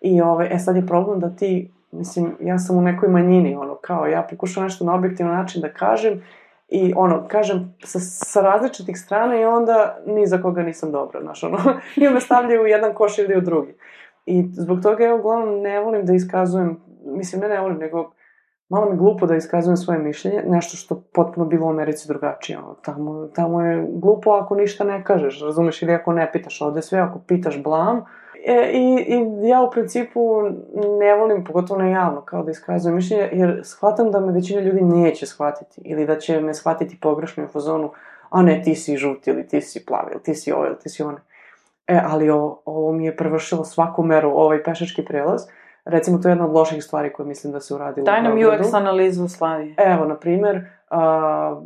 I ove, e sad je problem da ti, mislim, ja sam u nekoj manjini, ono, kao ja pokušam nešto na objektivan način da kažem i ono, kažem sa, sa različitih strana i onda ni za koga nisam dobra, znaš, ono, i me stavljaju u jedan koš ili u drugi. I zbog toga ja uglavnom ne volim da iskazujem, mislim, ne ne volim, nego malo mi glupo da iskazujem svoje mišljenje, nešto što potpuno bilo u Americi drugačije. Ono, tamo, tamo je glupo ako ništa ne kažeš, razumeš, ili ako ne pitaš. Ovde sve ako pitaš blam. E, i, I ja u principu ne volim, pogotovo ne javno, kao da iskazujem mišljenje, jer shvatam da me većina ljudi neće shvatiti. Ili da će me shvatiti pogrešno u fazonu, a ne, ti si žuti, ili ti si plavi, ili ti si ovo, ili ti si one. E, ali ovo, ovo mi je prevršilo svaku meru, ovaj pešački prelaz. Recimo, to je jedna od loših stvari koje mislim da se uradilo. Daj nam UX analizu Slavije. Evo, na primer, uh,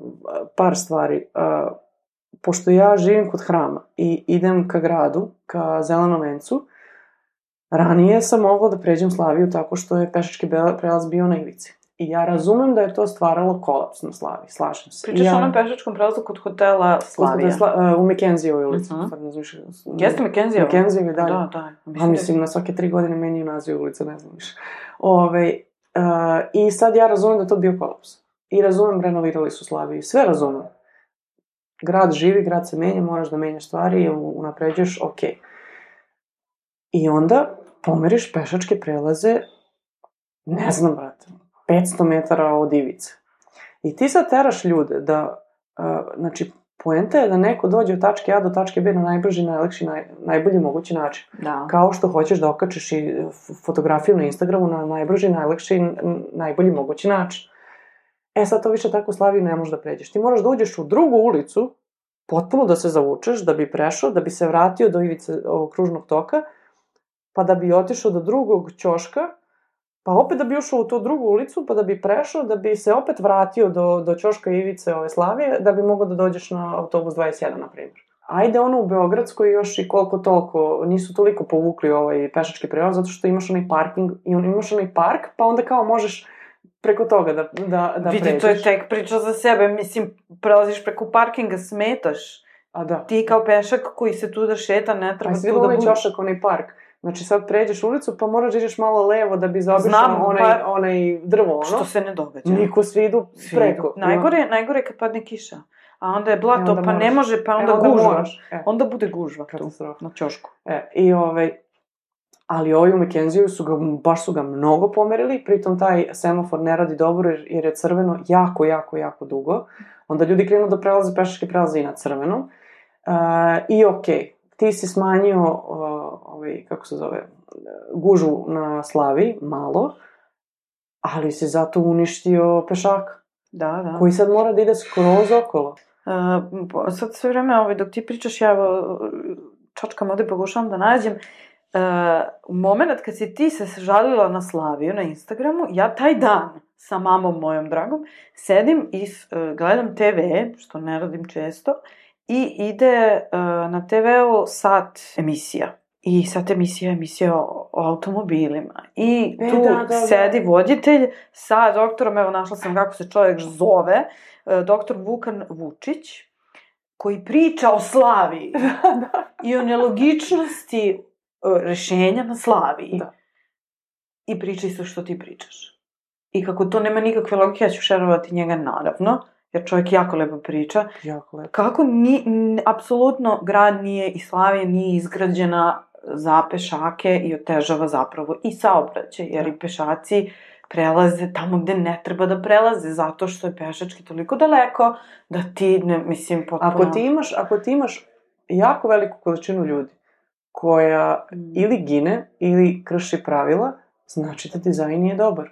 par stvari. Uh, pošto ja živim kod hrama i idem ka gradu, ka Zelenom vencu, ranije sam mogla da pređem Slaviju tako što je pešački prelaz bio na ivici. I ja razumem da je to stvaralo kolaps na Slavi, slažem se. Pričaš ja, o onom pešačkom prelazu kod hotela Slavija? Kod hotela, uh, u McKenzie-ovoj ulici. Uh. -huh. Sad ne znam više. Jeste McKenzie-ova? McKenzie, da. Da, da. A mislim, na svake tri godine menjaju naziv ulica, ne znam više. Ove, uh, I sad ja razumem da je to bio kolaps. I razumem, renovirali su Slaviju. Sve razumem. Grad živi, grad se menja, moraš da menjaš stvari, unapređuješ, ok. I onda pomeriš pešačke prelaze, ne znam, brate, 500 metara od ivice. I ti sad teraš ljude da, uh, znači, poenta je da neko dođe od tačke A do tačke B na najbrži, najlakši, naj, najbolji mogući način. Da. Kao što hoćeš da okačeš i fotografiju na Instagramu na najbrži, najlakši, najbolji mogući način. E sad to više tako u Slaviji ne možeš da pređeš. Ti moraš da uđeš u drugu ulicu, potpuno da se zavučeš, da bi prešao, da bi se vratio do ivice ovog kružnog toka, pa da bi otišao do drugog ćoška, pa opet da bi ušao u tu drugu ulicu, pa da bi prešao, da bi se opet vratio do, do ćoška ivice ove Slavije, da bi mogao da dođeš na autobus 21, na primjer. Ajde ono u Beogradskoj još i koliko toliko, nisu toliko povukli ovaj pešački prelaz, zato što imaš onaj parking, i on, imaš onaj park, pa onda kao možeš preko toga da, da, da Vidi, pređeš. to je tek priča za sebe. Mislim, prelaziš preko parkinga, smetaš. A da. Ti kao pešak koji se tu da šeta, ne treba A tu vidio da onaj budeš. ćošak, onaj park? Znači sad pređeš ulicu, pa moraš da ideš malo levo da bi zaobišao onaj, pa- onaj drvo, ono. Što se ne događa. Niko svi idu Svi preko. idu. Najgore, najgore je kad padne kiša. A onda je blato, E, onda pa ne moraš. može, pa E, onda, onda gužva. moraš, e. Onda bude gužva tu, na ćošku. E, i ovaj, ali ovaj u McKenzie su ga, baš su ga mnogo pomerili, pritom taj semafor ne radi dobro jer, jer je crveno jako, jako, jako dugo. Onda ljudi krenu da prelaze pešačke prelaze i na crveno. Uh, I okej, okay, ti si smanjio, uh, ovaj, kako se zove, gužu na Slavi, malo, ali si zato uništio pešaka, Da, da. koji sad mora da ide skroz okolo. Uh, sad sve vreme, ovaj, dok ti pričaš, ja evo, čačkam ovde, pokušavam da nađem. Uh, u moment kad si ti se žalila na Slaviju na Instagramu, ja taj dan sa mamom mojom dragom sedim i uh, gledam TV, što ne radim često, i ide uh, na TV-u sat emisija. I sat emisija je emisija o, o automobilima. I E, tu da, da, da. sedi voditelj sa doktorom, evo našla sam kako se čovjek zove, e, doktor Vukan Vučić, koji priča o Slaviji da. i o nelogičnosti e, rešenja na Slaviji. Da. I priča isto što ti pričaš. I kako to nema nikakve logike, ja ću šerovati njega naravno, jer čovjek jako lepo priča. Jako lepo. Kako ni, n, apsolutno grad nije i Slavija nije izgrađena za pešake i otežava zapravo i saobraćaj, jer i pešaci prelaze tamo gde ne treba da prelaze, zato što je pešački toliko daleko da ti, ne, mislim, potpuno... Ako ti imaš, ako ti imaš jako veliku količinu ljudi koja Mm. ili gine ili krši pravila, znači da dizajn nije dobar.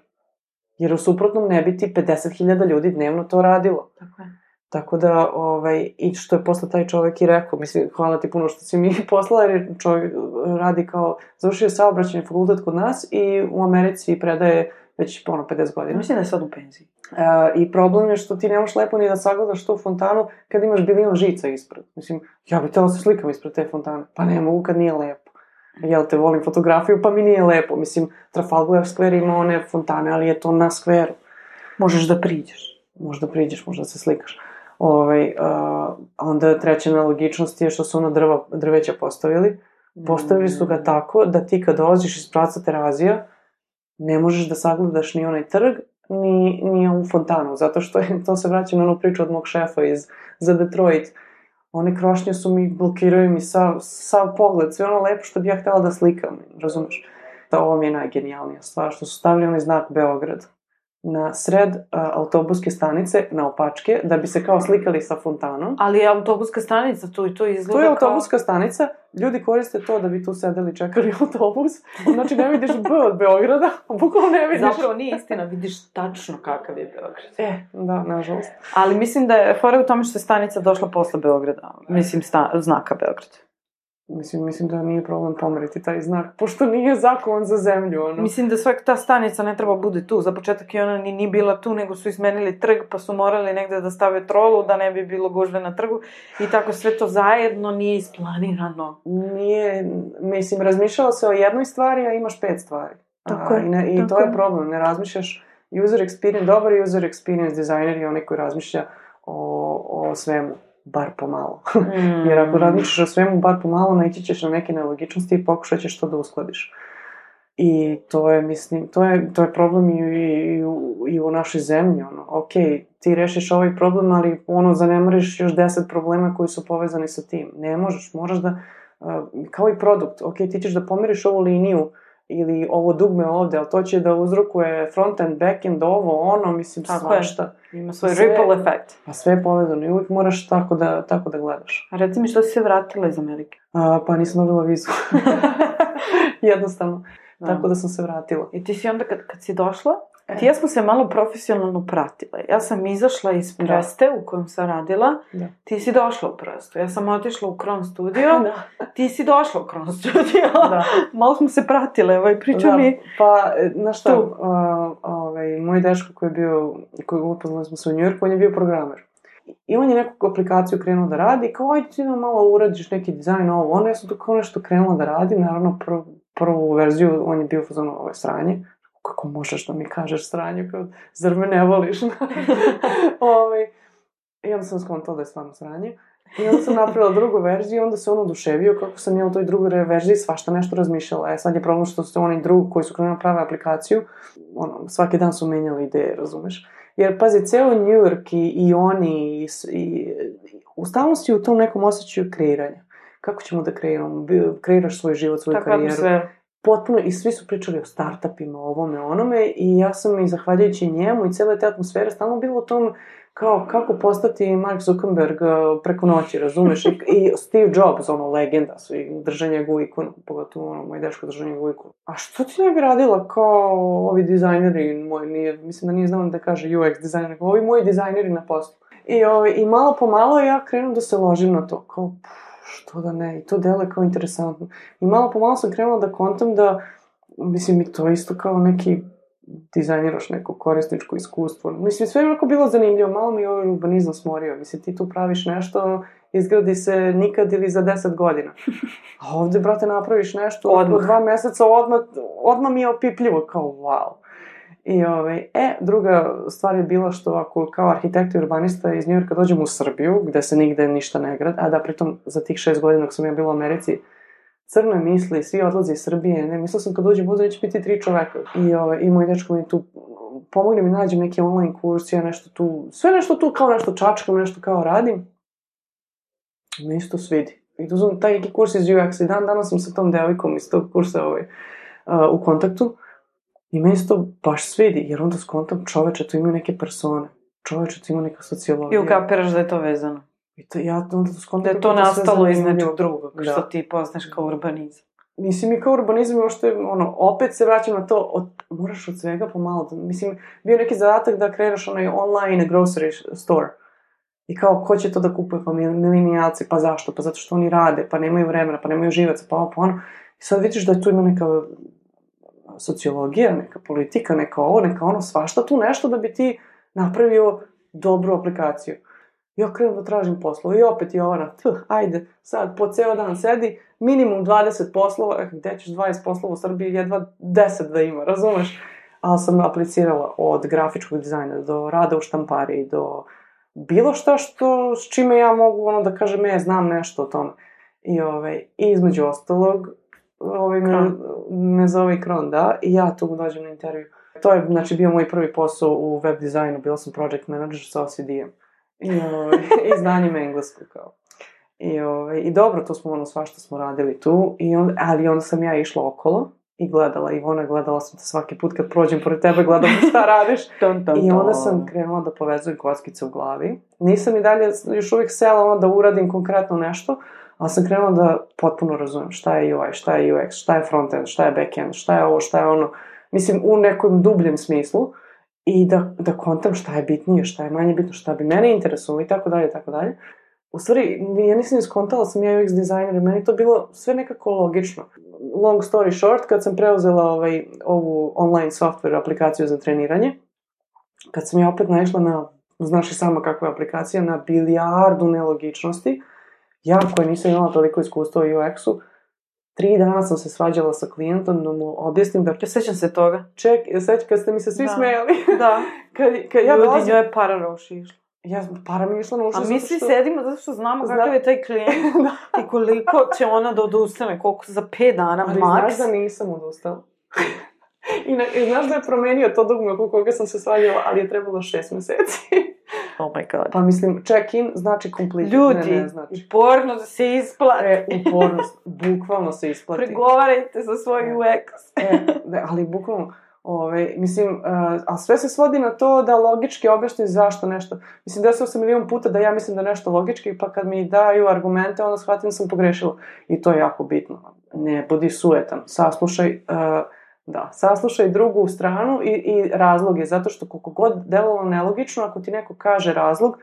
Jer u suprotnom ne bi ti 50.000 ljudi dnevno to radilo. Tako je. Tako da, ovaj, i što je posle taj čovek i rekao, mislim, hvala ti puno što si mi poslala, jer je čovjek radi kao, završio saobraćajni fakultet kod nas i u Americi predaje već ono 50 godina. Mislim da je sad u penziji. E, I problem je što ti nemaš lepo ni da sagledaš tu fontanu kad imaš bilion žica ispred. Mislim, ja bih tela da se slikam ispred te fontane. Pa ne mogu kad nije lepo. Jel te volim fotografiju, pa mi nije lepo. Mislim, Trafalgar Square ima one fontane, ali je to na skveru. Možeš da priđeš. Možda priđeš, možda se slikaš. Ovaj, uh, onda treća nelogičnost je što su ono drva, drveća postavili. Postavili su ga mm. tako da ti kad dolaziš iz praca Terazija, ne možeš da sagledaš ni onaj trg, ni, ni ovu fontanu, zato što je, to se vraća na onu priču od mog šefa iz, za Detroit. One krošnje su mi, blokiraju mi sav, sav pogled, sve ono lepo što bi ja htela da slikam, razumeš? Da ovo mi je najgenijalnija stvar, što su stavili onaj znak Beograd na sred uh, autobuske stanice na opačke, da bi se kao slikali sa fontanom. Ali je autobuska stanica tu i to izgleda To je autobuska kao... stanica, ljudi koriste to da bi tu sedeli čekali autobus. Znači ne vidiš B od Beograda, bukvalno ne vidiš. Zapravo nije istina, vidiš tačno kakav je Beograd. E, da, nažalost. Ali mislim da je fora u tome što je stanica došla posle Beograda. Mislim, sta, znaka Beograda. Mislim, mislim da nije problem pomeriti taj znak, pošto nije zakon za zemlju, ono. Mislim da svaka ta stanica ne treba bude tu. Za početak je ona ni, ni bila tu, nego su izmenili trg, pa su morali negde da stave trolu, da ne bi bilo gužve na trgu. I tako sve to zajedno nije isplanirano. Nije, mislim, razmišljala se o jednoj stvari, a imaš pet stvari. Tako je. I, ne, i tako to je problem, ne razmišljaš user experience, dobar user experience designer je onaj koji razmišlja o, o svemu bar pomalo. Mm. Jer ako razmišljaš o svemu bar pomalo, naići ćeš na neke nelogičnosti i pokušat ćeš to da uskladiš. I to je, mislim, to je, to je problem i, i, i, u, i u našoj zemlji, ono, ok, ti rešiš ovaj problem, ali ono, zanemariš još deset problema koji su povezani sa tim. Ne možeš, moraš da, kao i produkt, ok, ti ćeš da pomeriš ovu liniju, ili ovo dugme ovde, ali to će da uzrokuje front-end, back-end, ovo, ono, mislim, Tako svašta. Ima svoj sve, ripple efekt. A sve je povezano i uvijek moraš tako da, tako da gledaš. A reci mi što si se vratila iz Amerike? A, pa nisam dobila vizu. Jednostavno. Da. Tako da sam se vratila. I ti si onda kad, kad si došla, E. Ti ja smo se malo profesionalno pratile. Ja sam izašla iz da. Preste da. u kojem sam radila. Da. Ti si došla u Prestu. Ja sam otišla u Kron studio. Da. Ti si došla u Kron studio. Da. malo smo se pratile. Ovaj, priča da. mi... Pa, e, znaš šta, uh, ovaj, moj deško koji je bio, koji upoznali smo se u Njujorku, on je bio programer. I on je neku aplikaciju krenuo da radi, kao ajde ti da malo uradiš neki dizajn ovo, ono, ja sam tu kao nešto krenula da radim, naravno prvu, prvu verziju, on je bio fazon ovo sranje, kako možeš da mi kažeš sranje, kao, zar me ne voliš? ovaj, I onda sam skontala da je stvarno sranje. I onda sam napravila drugu verziju i onda se on oduševio kako sam ja u toj drugoj verziji svašta nešto razmišljala. E sad je problem što su oni drugi koji su krenuli da prave aplikaciju, ono, svaki dan su menjali ideje, razumeš? Jer, pazi, ceo New York i, i oni, i, i, u stalnosti u tom nekom osjećaju kreiranja. Kako ćemo da kreiramo? Kreiraš svoj život, svoju Tako karijeru. Atmosfera potpuno, i svi su pričali o startupima, ovome, onome, i ja sam i zahvaljujući njemu i cele te atmosfere stalno bilo u tom kao kako postati Mark Zuckerberg uh, preko noći, razumeš? I, i Steve Jobs, ono, legenda su i drže njegovu ikonu, pogotovo ono, moj deško drže njegovu ikonu. A što ti ne bi radila kao ovi dizajneri moji, nije, mislim da nije znao da kaže UX dizajner, ovi moji dizajneri na poslu. I, ovi, I malo po malo ja krenu da se ložim na to, kao, pff, što da ne, i to dele kao interesantno. I malo po malo sam krenula da kontam da, mislim, mi to isto kao neki dizajniraš neko korisničko iskustvo. Mislim, sve je onako bilo zanimljivo, malo mi je ovaj urbanizam smorio. Mislim, ti tu praviš nešto, izgradi se nikad ili za deset godina. A ovde, brate, napraviš nešto, odmah. dva meseca, odmah, odmah mi je opipljivo, kao wow. I, ovaj, e, druga stvar je bila što ako kao arhitekt i urbanista iz Njujorka dođem u Srbiju, gde se nigde ništa ne grad, a da pritom za tih šest godina dok sam ja bila u Americi, crne misli, svi odlaze iz Srbije, ne, mislila sam kad dođem ovde neće biti tri čoveka. I, ovaj, i moj dečko mi tu pomogne mi nađem neke online kursi, ja nešto tu, sve nešto tu kao nešto čačkam, nešto kao radim. Me isto svidi. I tu sam taj neki kurs iz UX i dan danas sam sa tom devojkom iz tog kursa ovaj, uh, u kontaktu. I meni se to baš svidi, jer onda skontam čoveče, to imaju neke persone. Čoveče, to ima neka sociologija. I ukapiraš da je to vezano. I to, ja onda to skontam... Da je to nastalo iz nečeg drugog, da. što ti poznaš kao urbanizam. Mislim, i kao urbanizam je je, ono, opet se vraćam na to, od, moraš od svega pomalo. Da, mislim, bio neki zadatak da kreiraš onaj online grocery store. I kao, ko će to da kupuje? Pa milenijalci, pa zašto? Pa zato što oni rade, pa nemaju vremena, pa nemaju živaca, pa ovo, pa ono. I sad vidiš da tu ima neka sociologija, neka politika, neka ovo, neka ono, svašta tu nešto da bi ti napravio dobru aplikaciju. Ja krenem da tražim poslova i opet je Jovana, tuh, ajde, sad po ceo dan sedi, minimum 20 poslova, eh, gde ćeš 20 poslova u Srbiji, jedva 10 da ima, razumeš? Ali sam aplicirala od grafičkog dizajna do rada u štampariji, do bilo šta što, s čime ja mogu, ono, da kažem, ja znam nešto o tome. I, ovaj, i između ostalog, ovaj, me, me zove Kron, da, i ja tu dođem na intervju. To je, znači, bio moj prvi posao u web dizajnu, bila sam project manager sa OCD-em. I, ovaj, i znanjem engleskog, kao. I, ovaj, I dobro, to smo ono svašta smo radili tu, i onda, ali onda sam ja išla okolo i gledala, Ivona, gledala sam te svaki put kad prođem pored tebe, gledam šta radiš. ton, ton, I onda sam krenula da povezujem kockice u glavi. Nisam i dalje još uvijek sela ono da uradim konkretno nešto, ali sam krenula da potpuno razumem šta je UI, šta je UX, šta je frontend, šta je backend, šta je ovo, šta je ono. Mislim, u nekom dubljem smislu i da, da kontam šta je bitnije, šta je manje bitno, šta bi mene interesovalo i tako dalje, tako dalje. U stvari, ja nisam iskontala sam ja UX dizajner, meni to bilo sve nekako logično. Long story short, kad sam preuzela ovaj, ovu online software aplikaciju za treniranje, kad sam ja opet naišla na, znaš i sama kakva je aplikacija, na bilijardu nelogičnosti, ja koja nisam imala toliko iskustva u UX-u, tri dana sam se svađala sa klijentom da mu objasnim da... Ja sećam se toga. Ček, seć, kad ste mi se svi da. smejali. Da. kad, kad ja Ljudi, dolazim... njoj je para roši išla. Ja, para mi išla na uši. A mi svi što... sedimo zato što znamo Zna... kakav je taj klijent da. i koliko će ona da odustane, koliko za 5 dana Ali maks. Ali znaš da nisam odustala. I, na, I znaš da je promenio to dugme oko koga sam se svađala, ali je trebalo šest meseci. oh my god. Pa mislim, check-in znači complete. Ljudi, ne, ne znači. uporno da se isplati. E, uporno, bukvalno se isplati. Pregovarajte za svoj e, UX. e, ne, ali bukvalno, Ove, mislim, uh, a sve se svodi na to da logički objasni zašto nešto. Mislim, desilo se milion puta da ja mislim da nešto logički, pa kad mi daju argumente, onda shvatim da sam pogrešila. I to je jako bitno. Ne budi suetan. Saslušaj, uh, da, saslušaj drugu stranu i, i razloge, zato što koliko god delovalo nelogično, ako ti neko kaže razlog,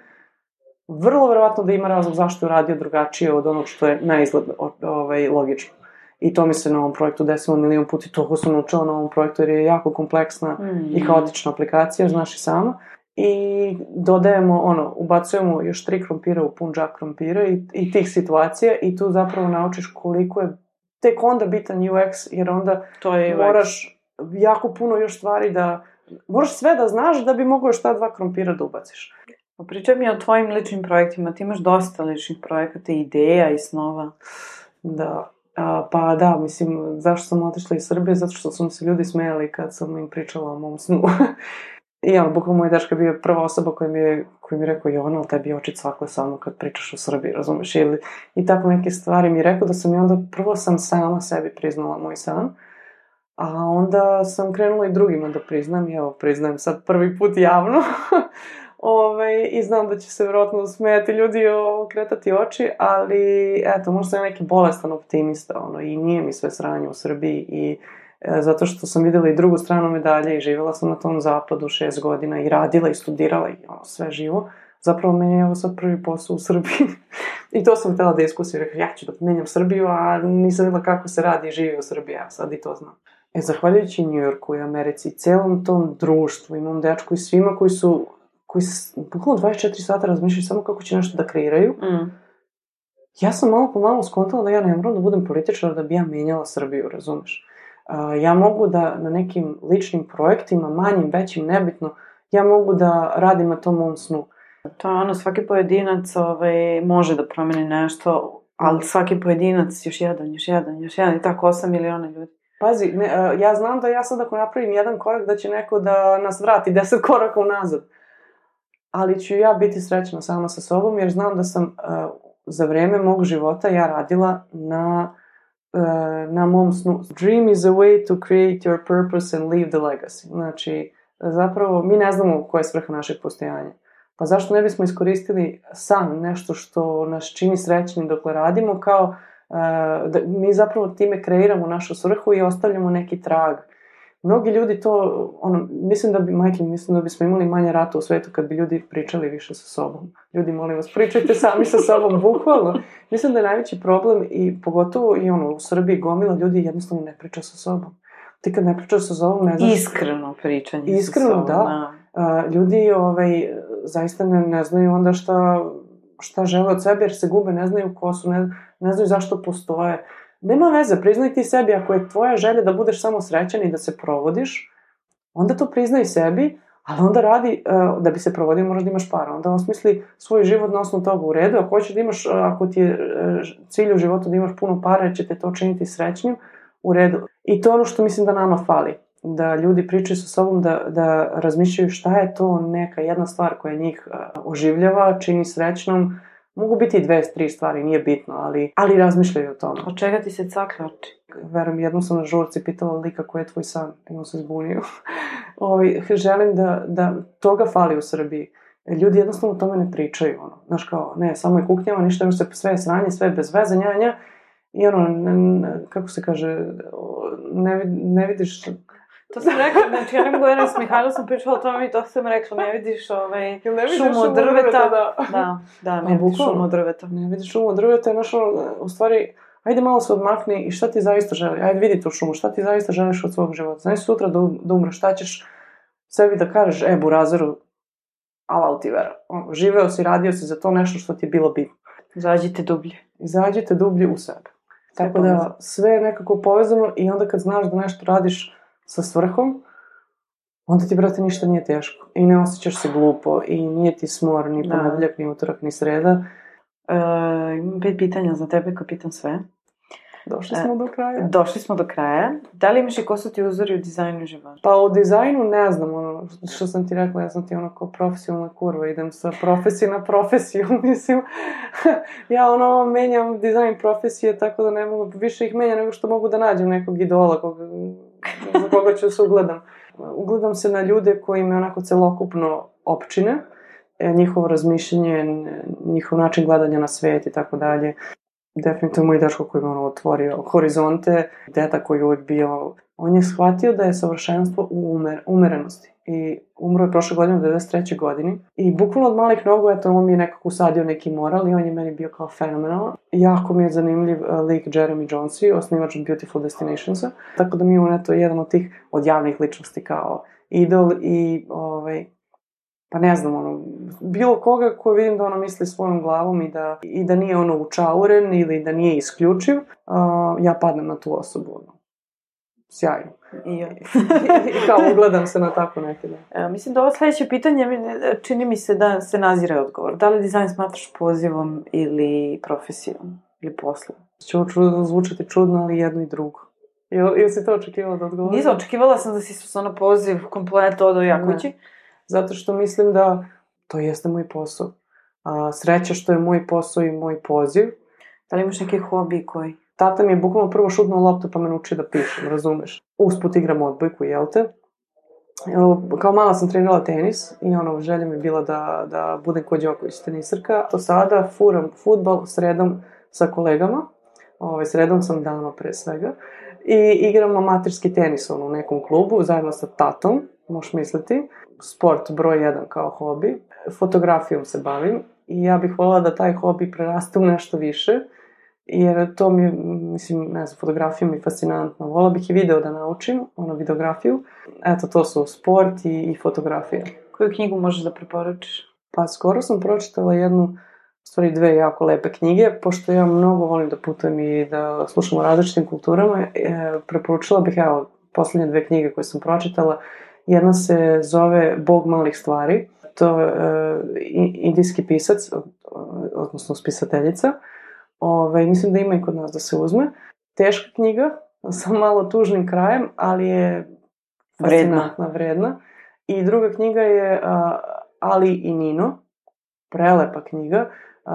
vrlo verovatno da ima razlog zašto je uradio drugačije od onog što je na izgled ovaj, logično. I to mi se na ovom projektu desilo milion puta i toliko sam naučila na ovom projektu jer je jako kompleksna mm. i haotična aplikacija, znaš i sama. I dodajemo, ono, ubacujemo još tri krompira u pun džak krompira i, i tih situacija i tu zapravo naučiš koliko je tek onda bitan UX, jer onda to je moraš jako puno još stvari da... Moraš sve da znaš da bi mogo još ta dva krompira da ubaciš. Pričaj mi o tvojim ličnim projektima. Ti imaš dosta ličnih projekata, ideja i snova. Da, A, pa da, mislim, zašto sam otišla iz Srbije? Zato što su se ljudi smejali kad sam im pričala o mom snu. I ja, bukvalno moj dečka bio prva osoba koja mi je, koja mi je rekao, Jovana, ali tebi oči cvakle samo kad pričaš o Srbiji, razumeš? Ili, I tako neke stvari mi je rekao da sam i onda, prvo sam sama sebi priznala moj san, a onda sam krenula i drugima da priznam, i evo, priznajem sad prvi put javno. Ove, I znam da će se vjerojatno smijati ljudi o, kretati oči, ali eto, možda sam neki bolestan optimista, ono, i nije mi sve sranje u Srbiji i zato što sam videla i drugu stranu medalje i živjela sam na tom zapadu šest godina i radila i studirala i ono, sve živo. Zapravo meni je evo sad prvi posao u Srbiji. I to sam htela da iskusim, rekao, ja ću da menjam Srbiju, a nisam videla kako se radi i živi u Srbiji, a sad i to znam. E, zahvaljujući Njujorku i Americi, celom tom društvu, imam dečku i svima koji su koji bukvalno 24 sata razmišljaju samo kako će nešto da kreiraju. Mm. Ja sam malo po malo skontala da ja ne moram da budem političar da bi ja menjala Srbiju, razumeš? Ja mogu da na nekim ličnim projektima, manjim, većim, nebitno, ja mogu da radim na tom mom snu. To je ono, svaki pojedinac ovaj, može da promeni nešto, ali svaki pojedinac još jedan, još jedan, još jedan i tako 8 miliona ljudi. Pazi, ne, ja znam da ja sad ako napravim jedan korak da će neko da nas vrati 10 koraka unazad ali ću ja biti srećna sama sa sobom jer znam da sam uh, za vreme mog života ja radila na uh, na mom snu. Dream is a way to create your purpose and leave the legacy. Znači, zapravo, mi ne znamo koja je svrha našeg postojanja. Pa zašto ne bismo iskoristili san, nešto što nas čini srećnim dok radimo, kao uh, da mi zapravo time kreiramo našu svrhu i ostavljamo neki trag. Mnogi ljudi to, ono, mislim da bi, majke, mislim da bismo imali manje rata u svetu kad bi ljudi pričali više sa sobom. Ljudi, molim vas, pričajte sami sa sobom, bukvalno. Mislim da je najveći problem i pogotovo i ono, u Srbiji gomila ljudi jednostavno ne priča sa sobom. Ti kad ne pričaš sa sobom, ne znaš... Iskreno pričanje Iskreno, sa sobom, da. da. Uh, ljudi, ovaj, zaista ne, ne znaju onda šta, šta žele od sebe, jer se gube, ne znaju ko su, ne, ne znaju zašto postoje nema veze, priznaj ti sebi, ako je tvoja želja da budeš samo srećan i da se provodiš, onda to priznaj sebi, Ali onda radi, uh, da bi se provodio, moraš da imaš para. Onda osmisli svoj život na osnovu toga u redu. Ako hoćeš da imaš, uh, ako ti je uh, cilj u životu da imaš puno para, će te to činiti srećnim, u redu. I to je ono što mislim da nama fali. Da ljudi pričaju sa sobom, da, da razmišljaju šta je to neka jedna stvar koja njih oživljava, čini srećnom. Mogu biti i dve, tri stvari, nije bitno, ali, ali razmišljaju o tome. Od čega ti se cakle oči? Verujem, jednom sam na žurci pitala lika koji je tvoj san i on se zbunio. Ovi, želim da, da toga fali u Srbiji. Ljudi jednostavno o tome ne pričaju, ono. Znaš kao, ne, samo je kuknjava, ništa, još se sve je sranje, sve je bez veze, njanja. I ono, ne, ne, kako se kaže, ne, ne vidiš To sam rekla, znači ja ne mogu jedna s Mihajlom sam pričala o tome i to sam rekla, ne vidiš ovaj, ne vidiš šumu od drveta. Da, da, da ne vidiš šumu od drveta. Ne vidiš šumu od drveta, znaš ono, u stvari, ajde malo se odmakni i šta ti zaista želi, ajde vidi tu šumu, šta ti zaista želiš od svog života. Znaš sutra da, da umreš, šta ćeš sebi da kažeš, e, burazeru, alal ti vera. Živeo si, radio si za to nešto što ti je bilo bitno. Izađite dublje. Izađite dublje u sebe. Tako da sve je nekako povezano i onda kad znaš da nešto radiš sa svrhom, onda ti, brate, ništa nije teško. I ne osjećaš se glupo i nije ti smor ni da. ponedeljak, ni utorak, ni sreda. E, imam pet pitanja za tebe koje pitam sve. Došli smo e, do kraja. Došli smo do kraja. Da li imaš i ko su ti uzori u dizajnu života? Pa u dizajnu ne znam, ono, što sam ti rekla, ja sam ti ono kao profesionalna kurva, idem sa profesije na profesiju, mislim. ja ono, menjam dizajn profesije, tako da ne mogu, više ih menja nego što mogu da nađem nekog idola koga, za koga ću se ugledam. Ugledam se na ljude koji me onako celokupno opčine, e, njihovo razmišljanje, njihov način gledanja na svet i tako dalje definitivno moj dečko koji je ono otvorio horizonte, deta koji je uvijek bio, on je shvatio da je savršenstvo u umer, umerenosti. I umro je prošle godine u 93. godini. I bukvalno od malih nogu, eto, on mi je nekako usadio neki moral i on je meni bio kao fenomenalan. Jako mi je zanimljiv uh, lik Jeremy Jonesi, osnivač Beautiful Destinationsa. Tako da mi je on, eto, jedan od tih, od javnih ličnosti kao idol i, ovaj, pa ne znam, ono, bilo koga ko vidim da ono misli svojom glavom i da, i da nije ono učauren ili da nije isključiv, uh, ja padnem na tu osobu, ono. Sjajno. I ja. I kao ugledam se na tako neke, da. E, mislim da ovo sledeće pitanje čini mi se da se nazire odgovor. Da li dizajn smatraš pozivom ili profesijom ili poslom? Će ovo zvučati čudno, ali jedno i drugo. Ili, si to očekivala da odgovori? Nisam, očekivala sam da si ono poziv komplet odo Jakući. Ne zato što mislim da to jeste moj posao. A, sreća što je moj posao i moj poziv. Da li imaš neki hobi koji? Tata mi je bukvalno prvo šutnuo loptu pa me nauči da pišem, razumeš? Usput igram odbojku, jel te? Kao mala sam trenirala tenis i ono, želja mi je bila da, da budem kod Đoković tenisarka. To sada furam futbol sredom sa kolegama. Ovaj, sredom sam dama pre svega. I igram amaterski tenis ono, u nekom klubu zajedno sa tatom, možeš misliti sport broj jedan kao hobi. Fotografijom se bavim i ja bih volila da taj hobi preraste u nešto više, jer to mi, mislim, ne znam, fotografija mi je fascinantna. Volila bih i video da naučim, ono, videografiju. Eto, to su sport i, i fotografija. Koju knjigu možeš da preporučiš? Pa, skoro sam pročitala jednu, stvari dve jako lepe knjige, pošto ja mnogo volim da putujem i da slušam o različitim kulturama, e, preporučila bih, evo, poslednje dve knjige koje sam pročitala, Jedna se zove Bog malih stvari. To je uh, indijski pisac, odnosno spisateljica. Ove, ovaj, mislim da ima i kod nas da se uzme. Teška knjiga, sa malo tužnim krajem, ali je fascinantna, vredna. I druga knjiga je uh, Ali i Nino, prelepa knjiga, uh,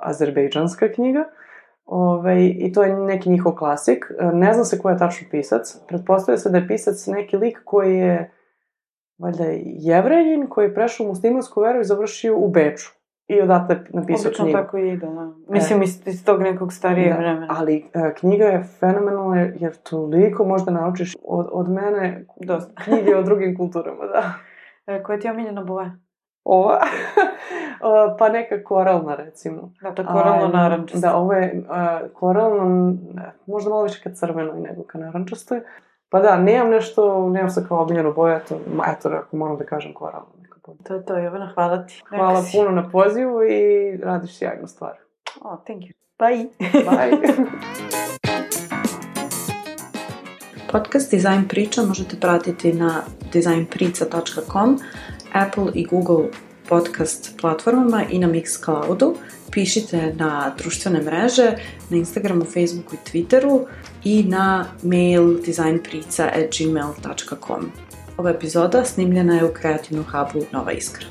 azerbejdžanska knjiga. Ove, ovaj, I to je neki njihov klasik. Ne zna se ko je tačno pisac. Pretpostavlja se da je pisac neki lik koji je valjda jevrejin koji je prešao u muslimansku veru i završio u Beču. I odatle napisao Obično knjigu. tako ide, da. Mislim, e, iz tog nekog starijeg da, vremena. Ali e, knjiga je fenomenalna jer toliko možda naučiš od, od mene Dosta. knjige o drugim kulturama, da. E, koja ti je omiljena boja? Ova? pa neka koralna, recimo. Da, to je koralno narančasto. Da, ovo je uh, koralno, možda malo više ka crvenoj nego ka narančastoj. Pa da, nemam nešto, nemam se kao obiljenu boju, eto, eto, ako moram da kažem koralno. To je to, Jovana, hvala ti. Hvala Neka puno na pozivu i radiš sjajnu stvar. Oh, thank you. Bye. Bye. Podcast Design Priča možete pratiti na designprica.com, Apple i Google podcast platformama i na Mixcloudu. Pišite na društvene mreže, na Instagramu, Facebooku i Twitteru i na mail designprica.gmail.com. Ova epizoda snimljena je u kreativnom hubu Nova Iskra.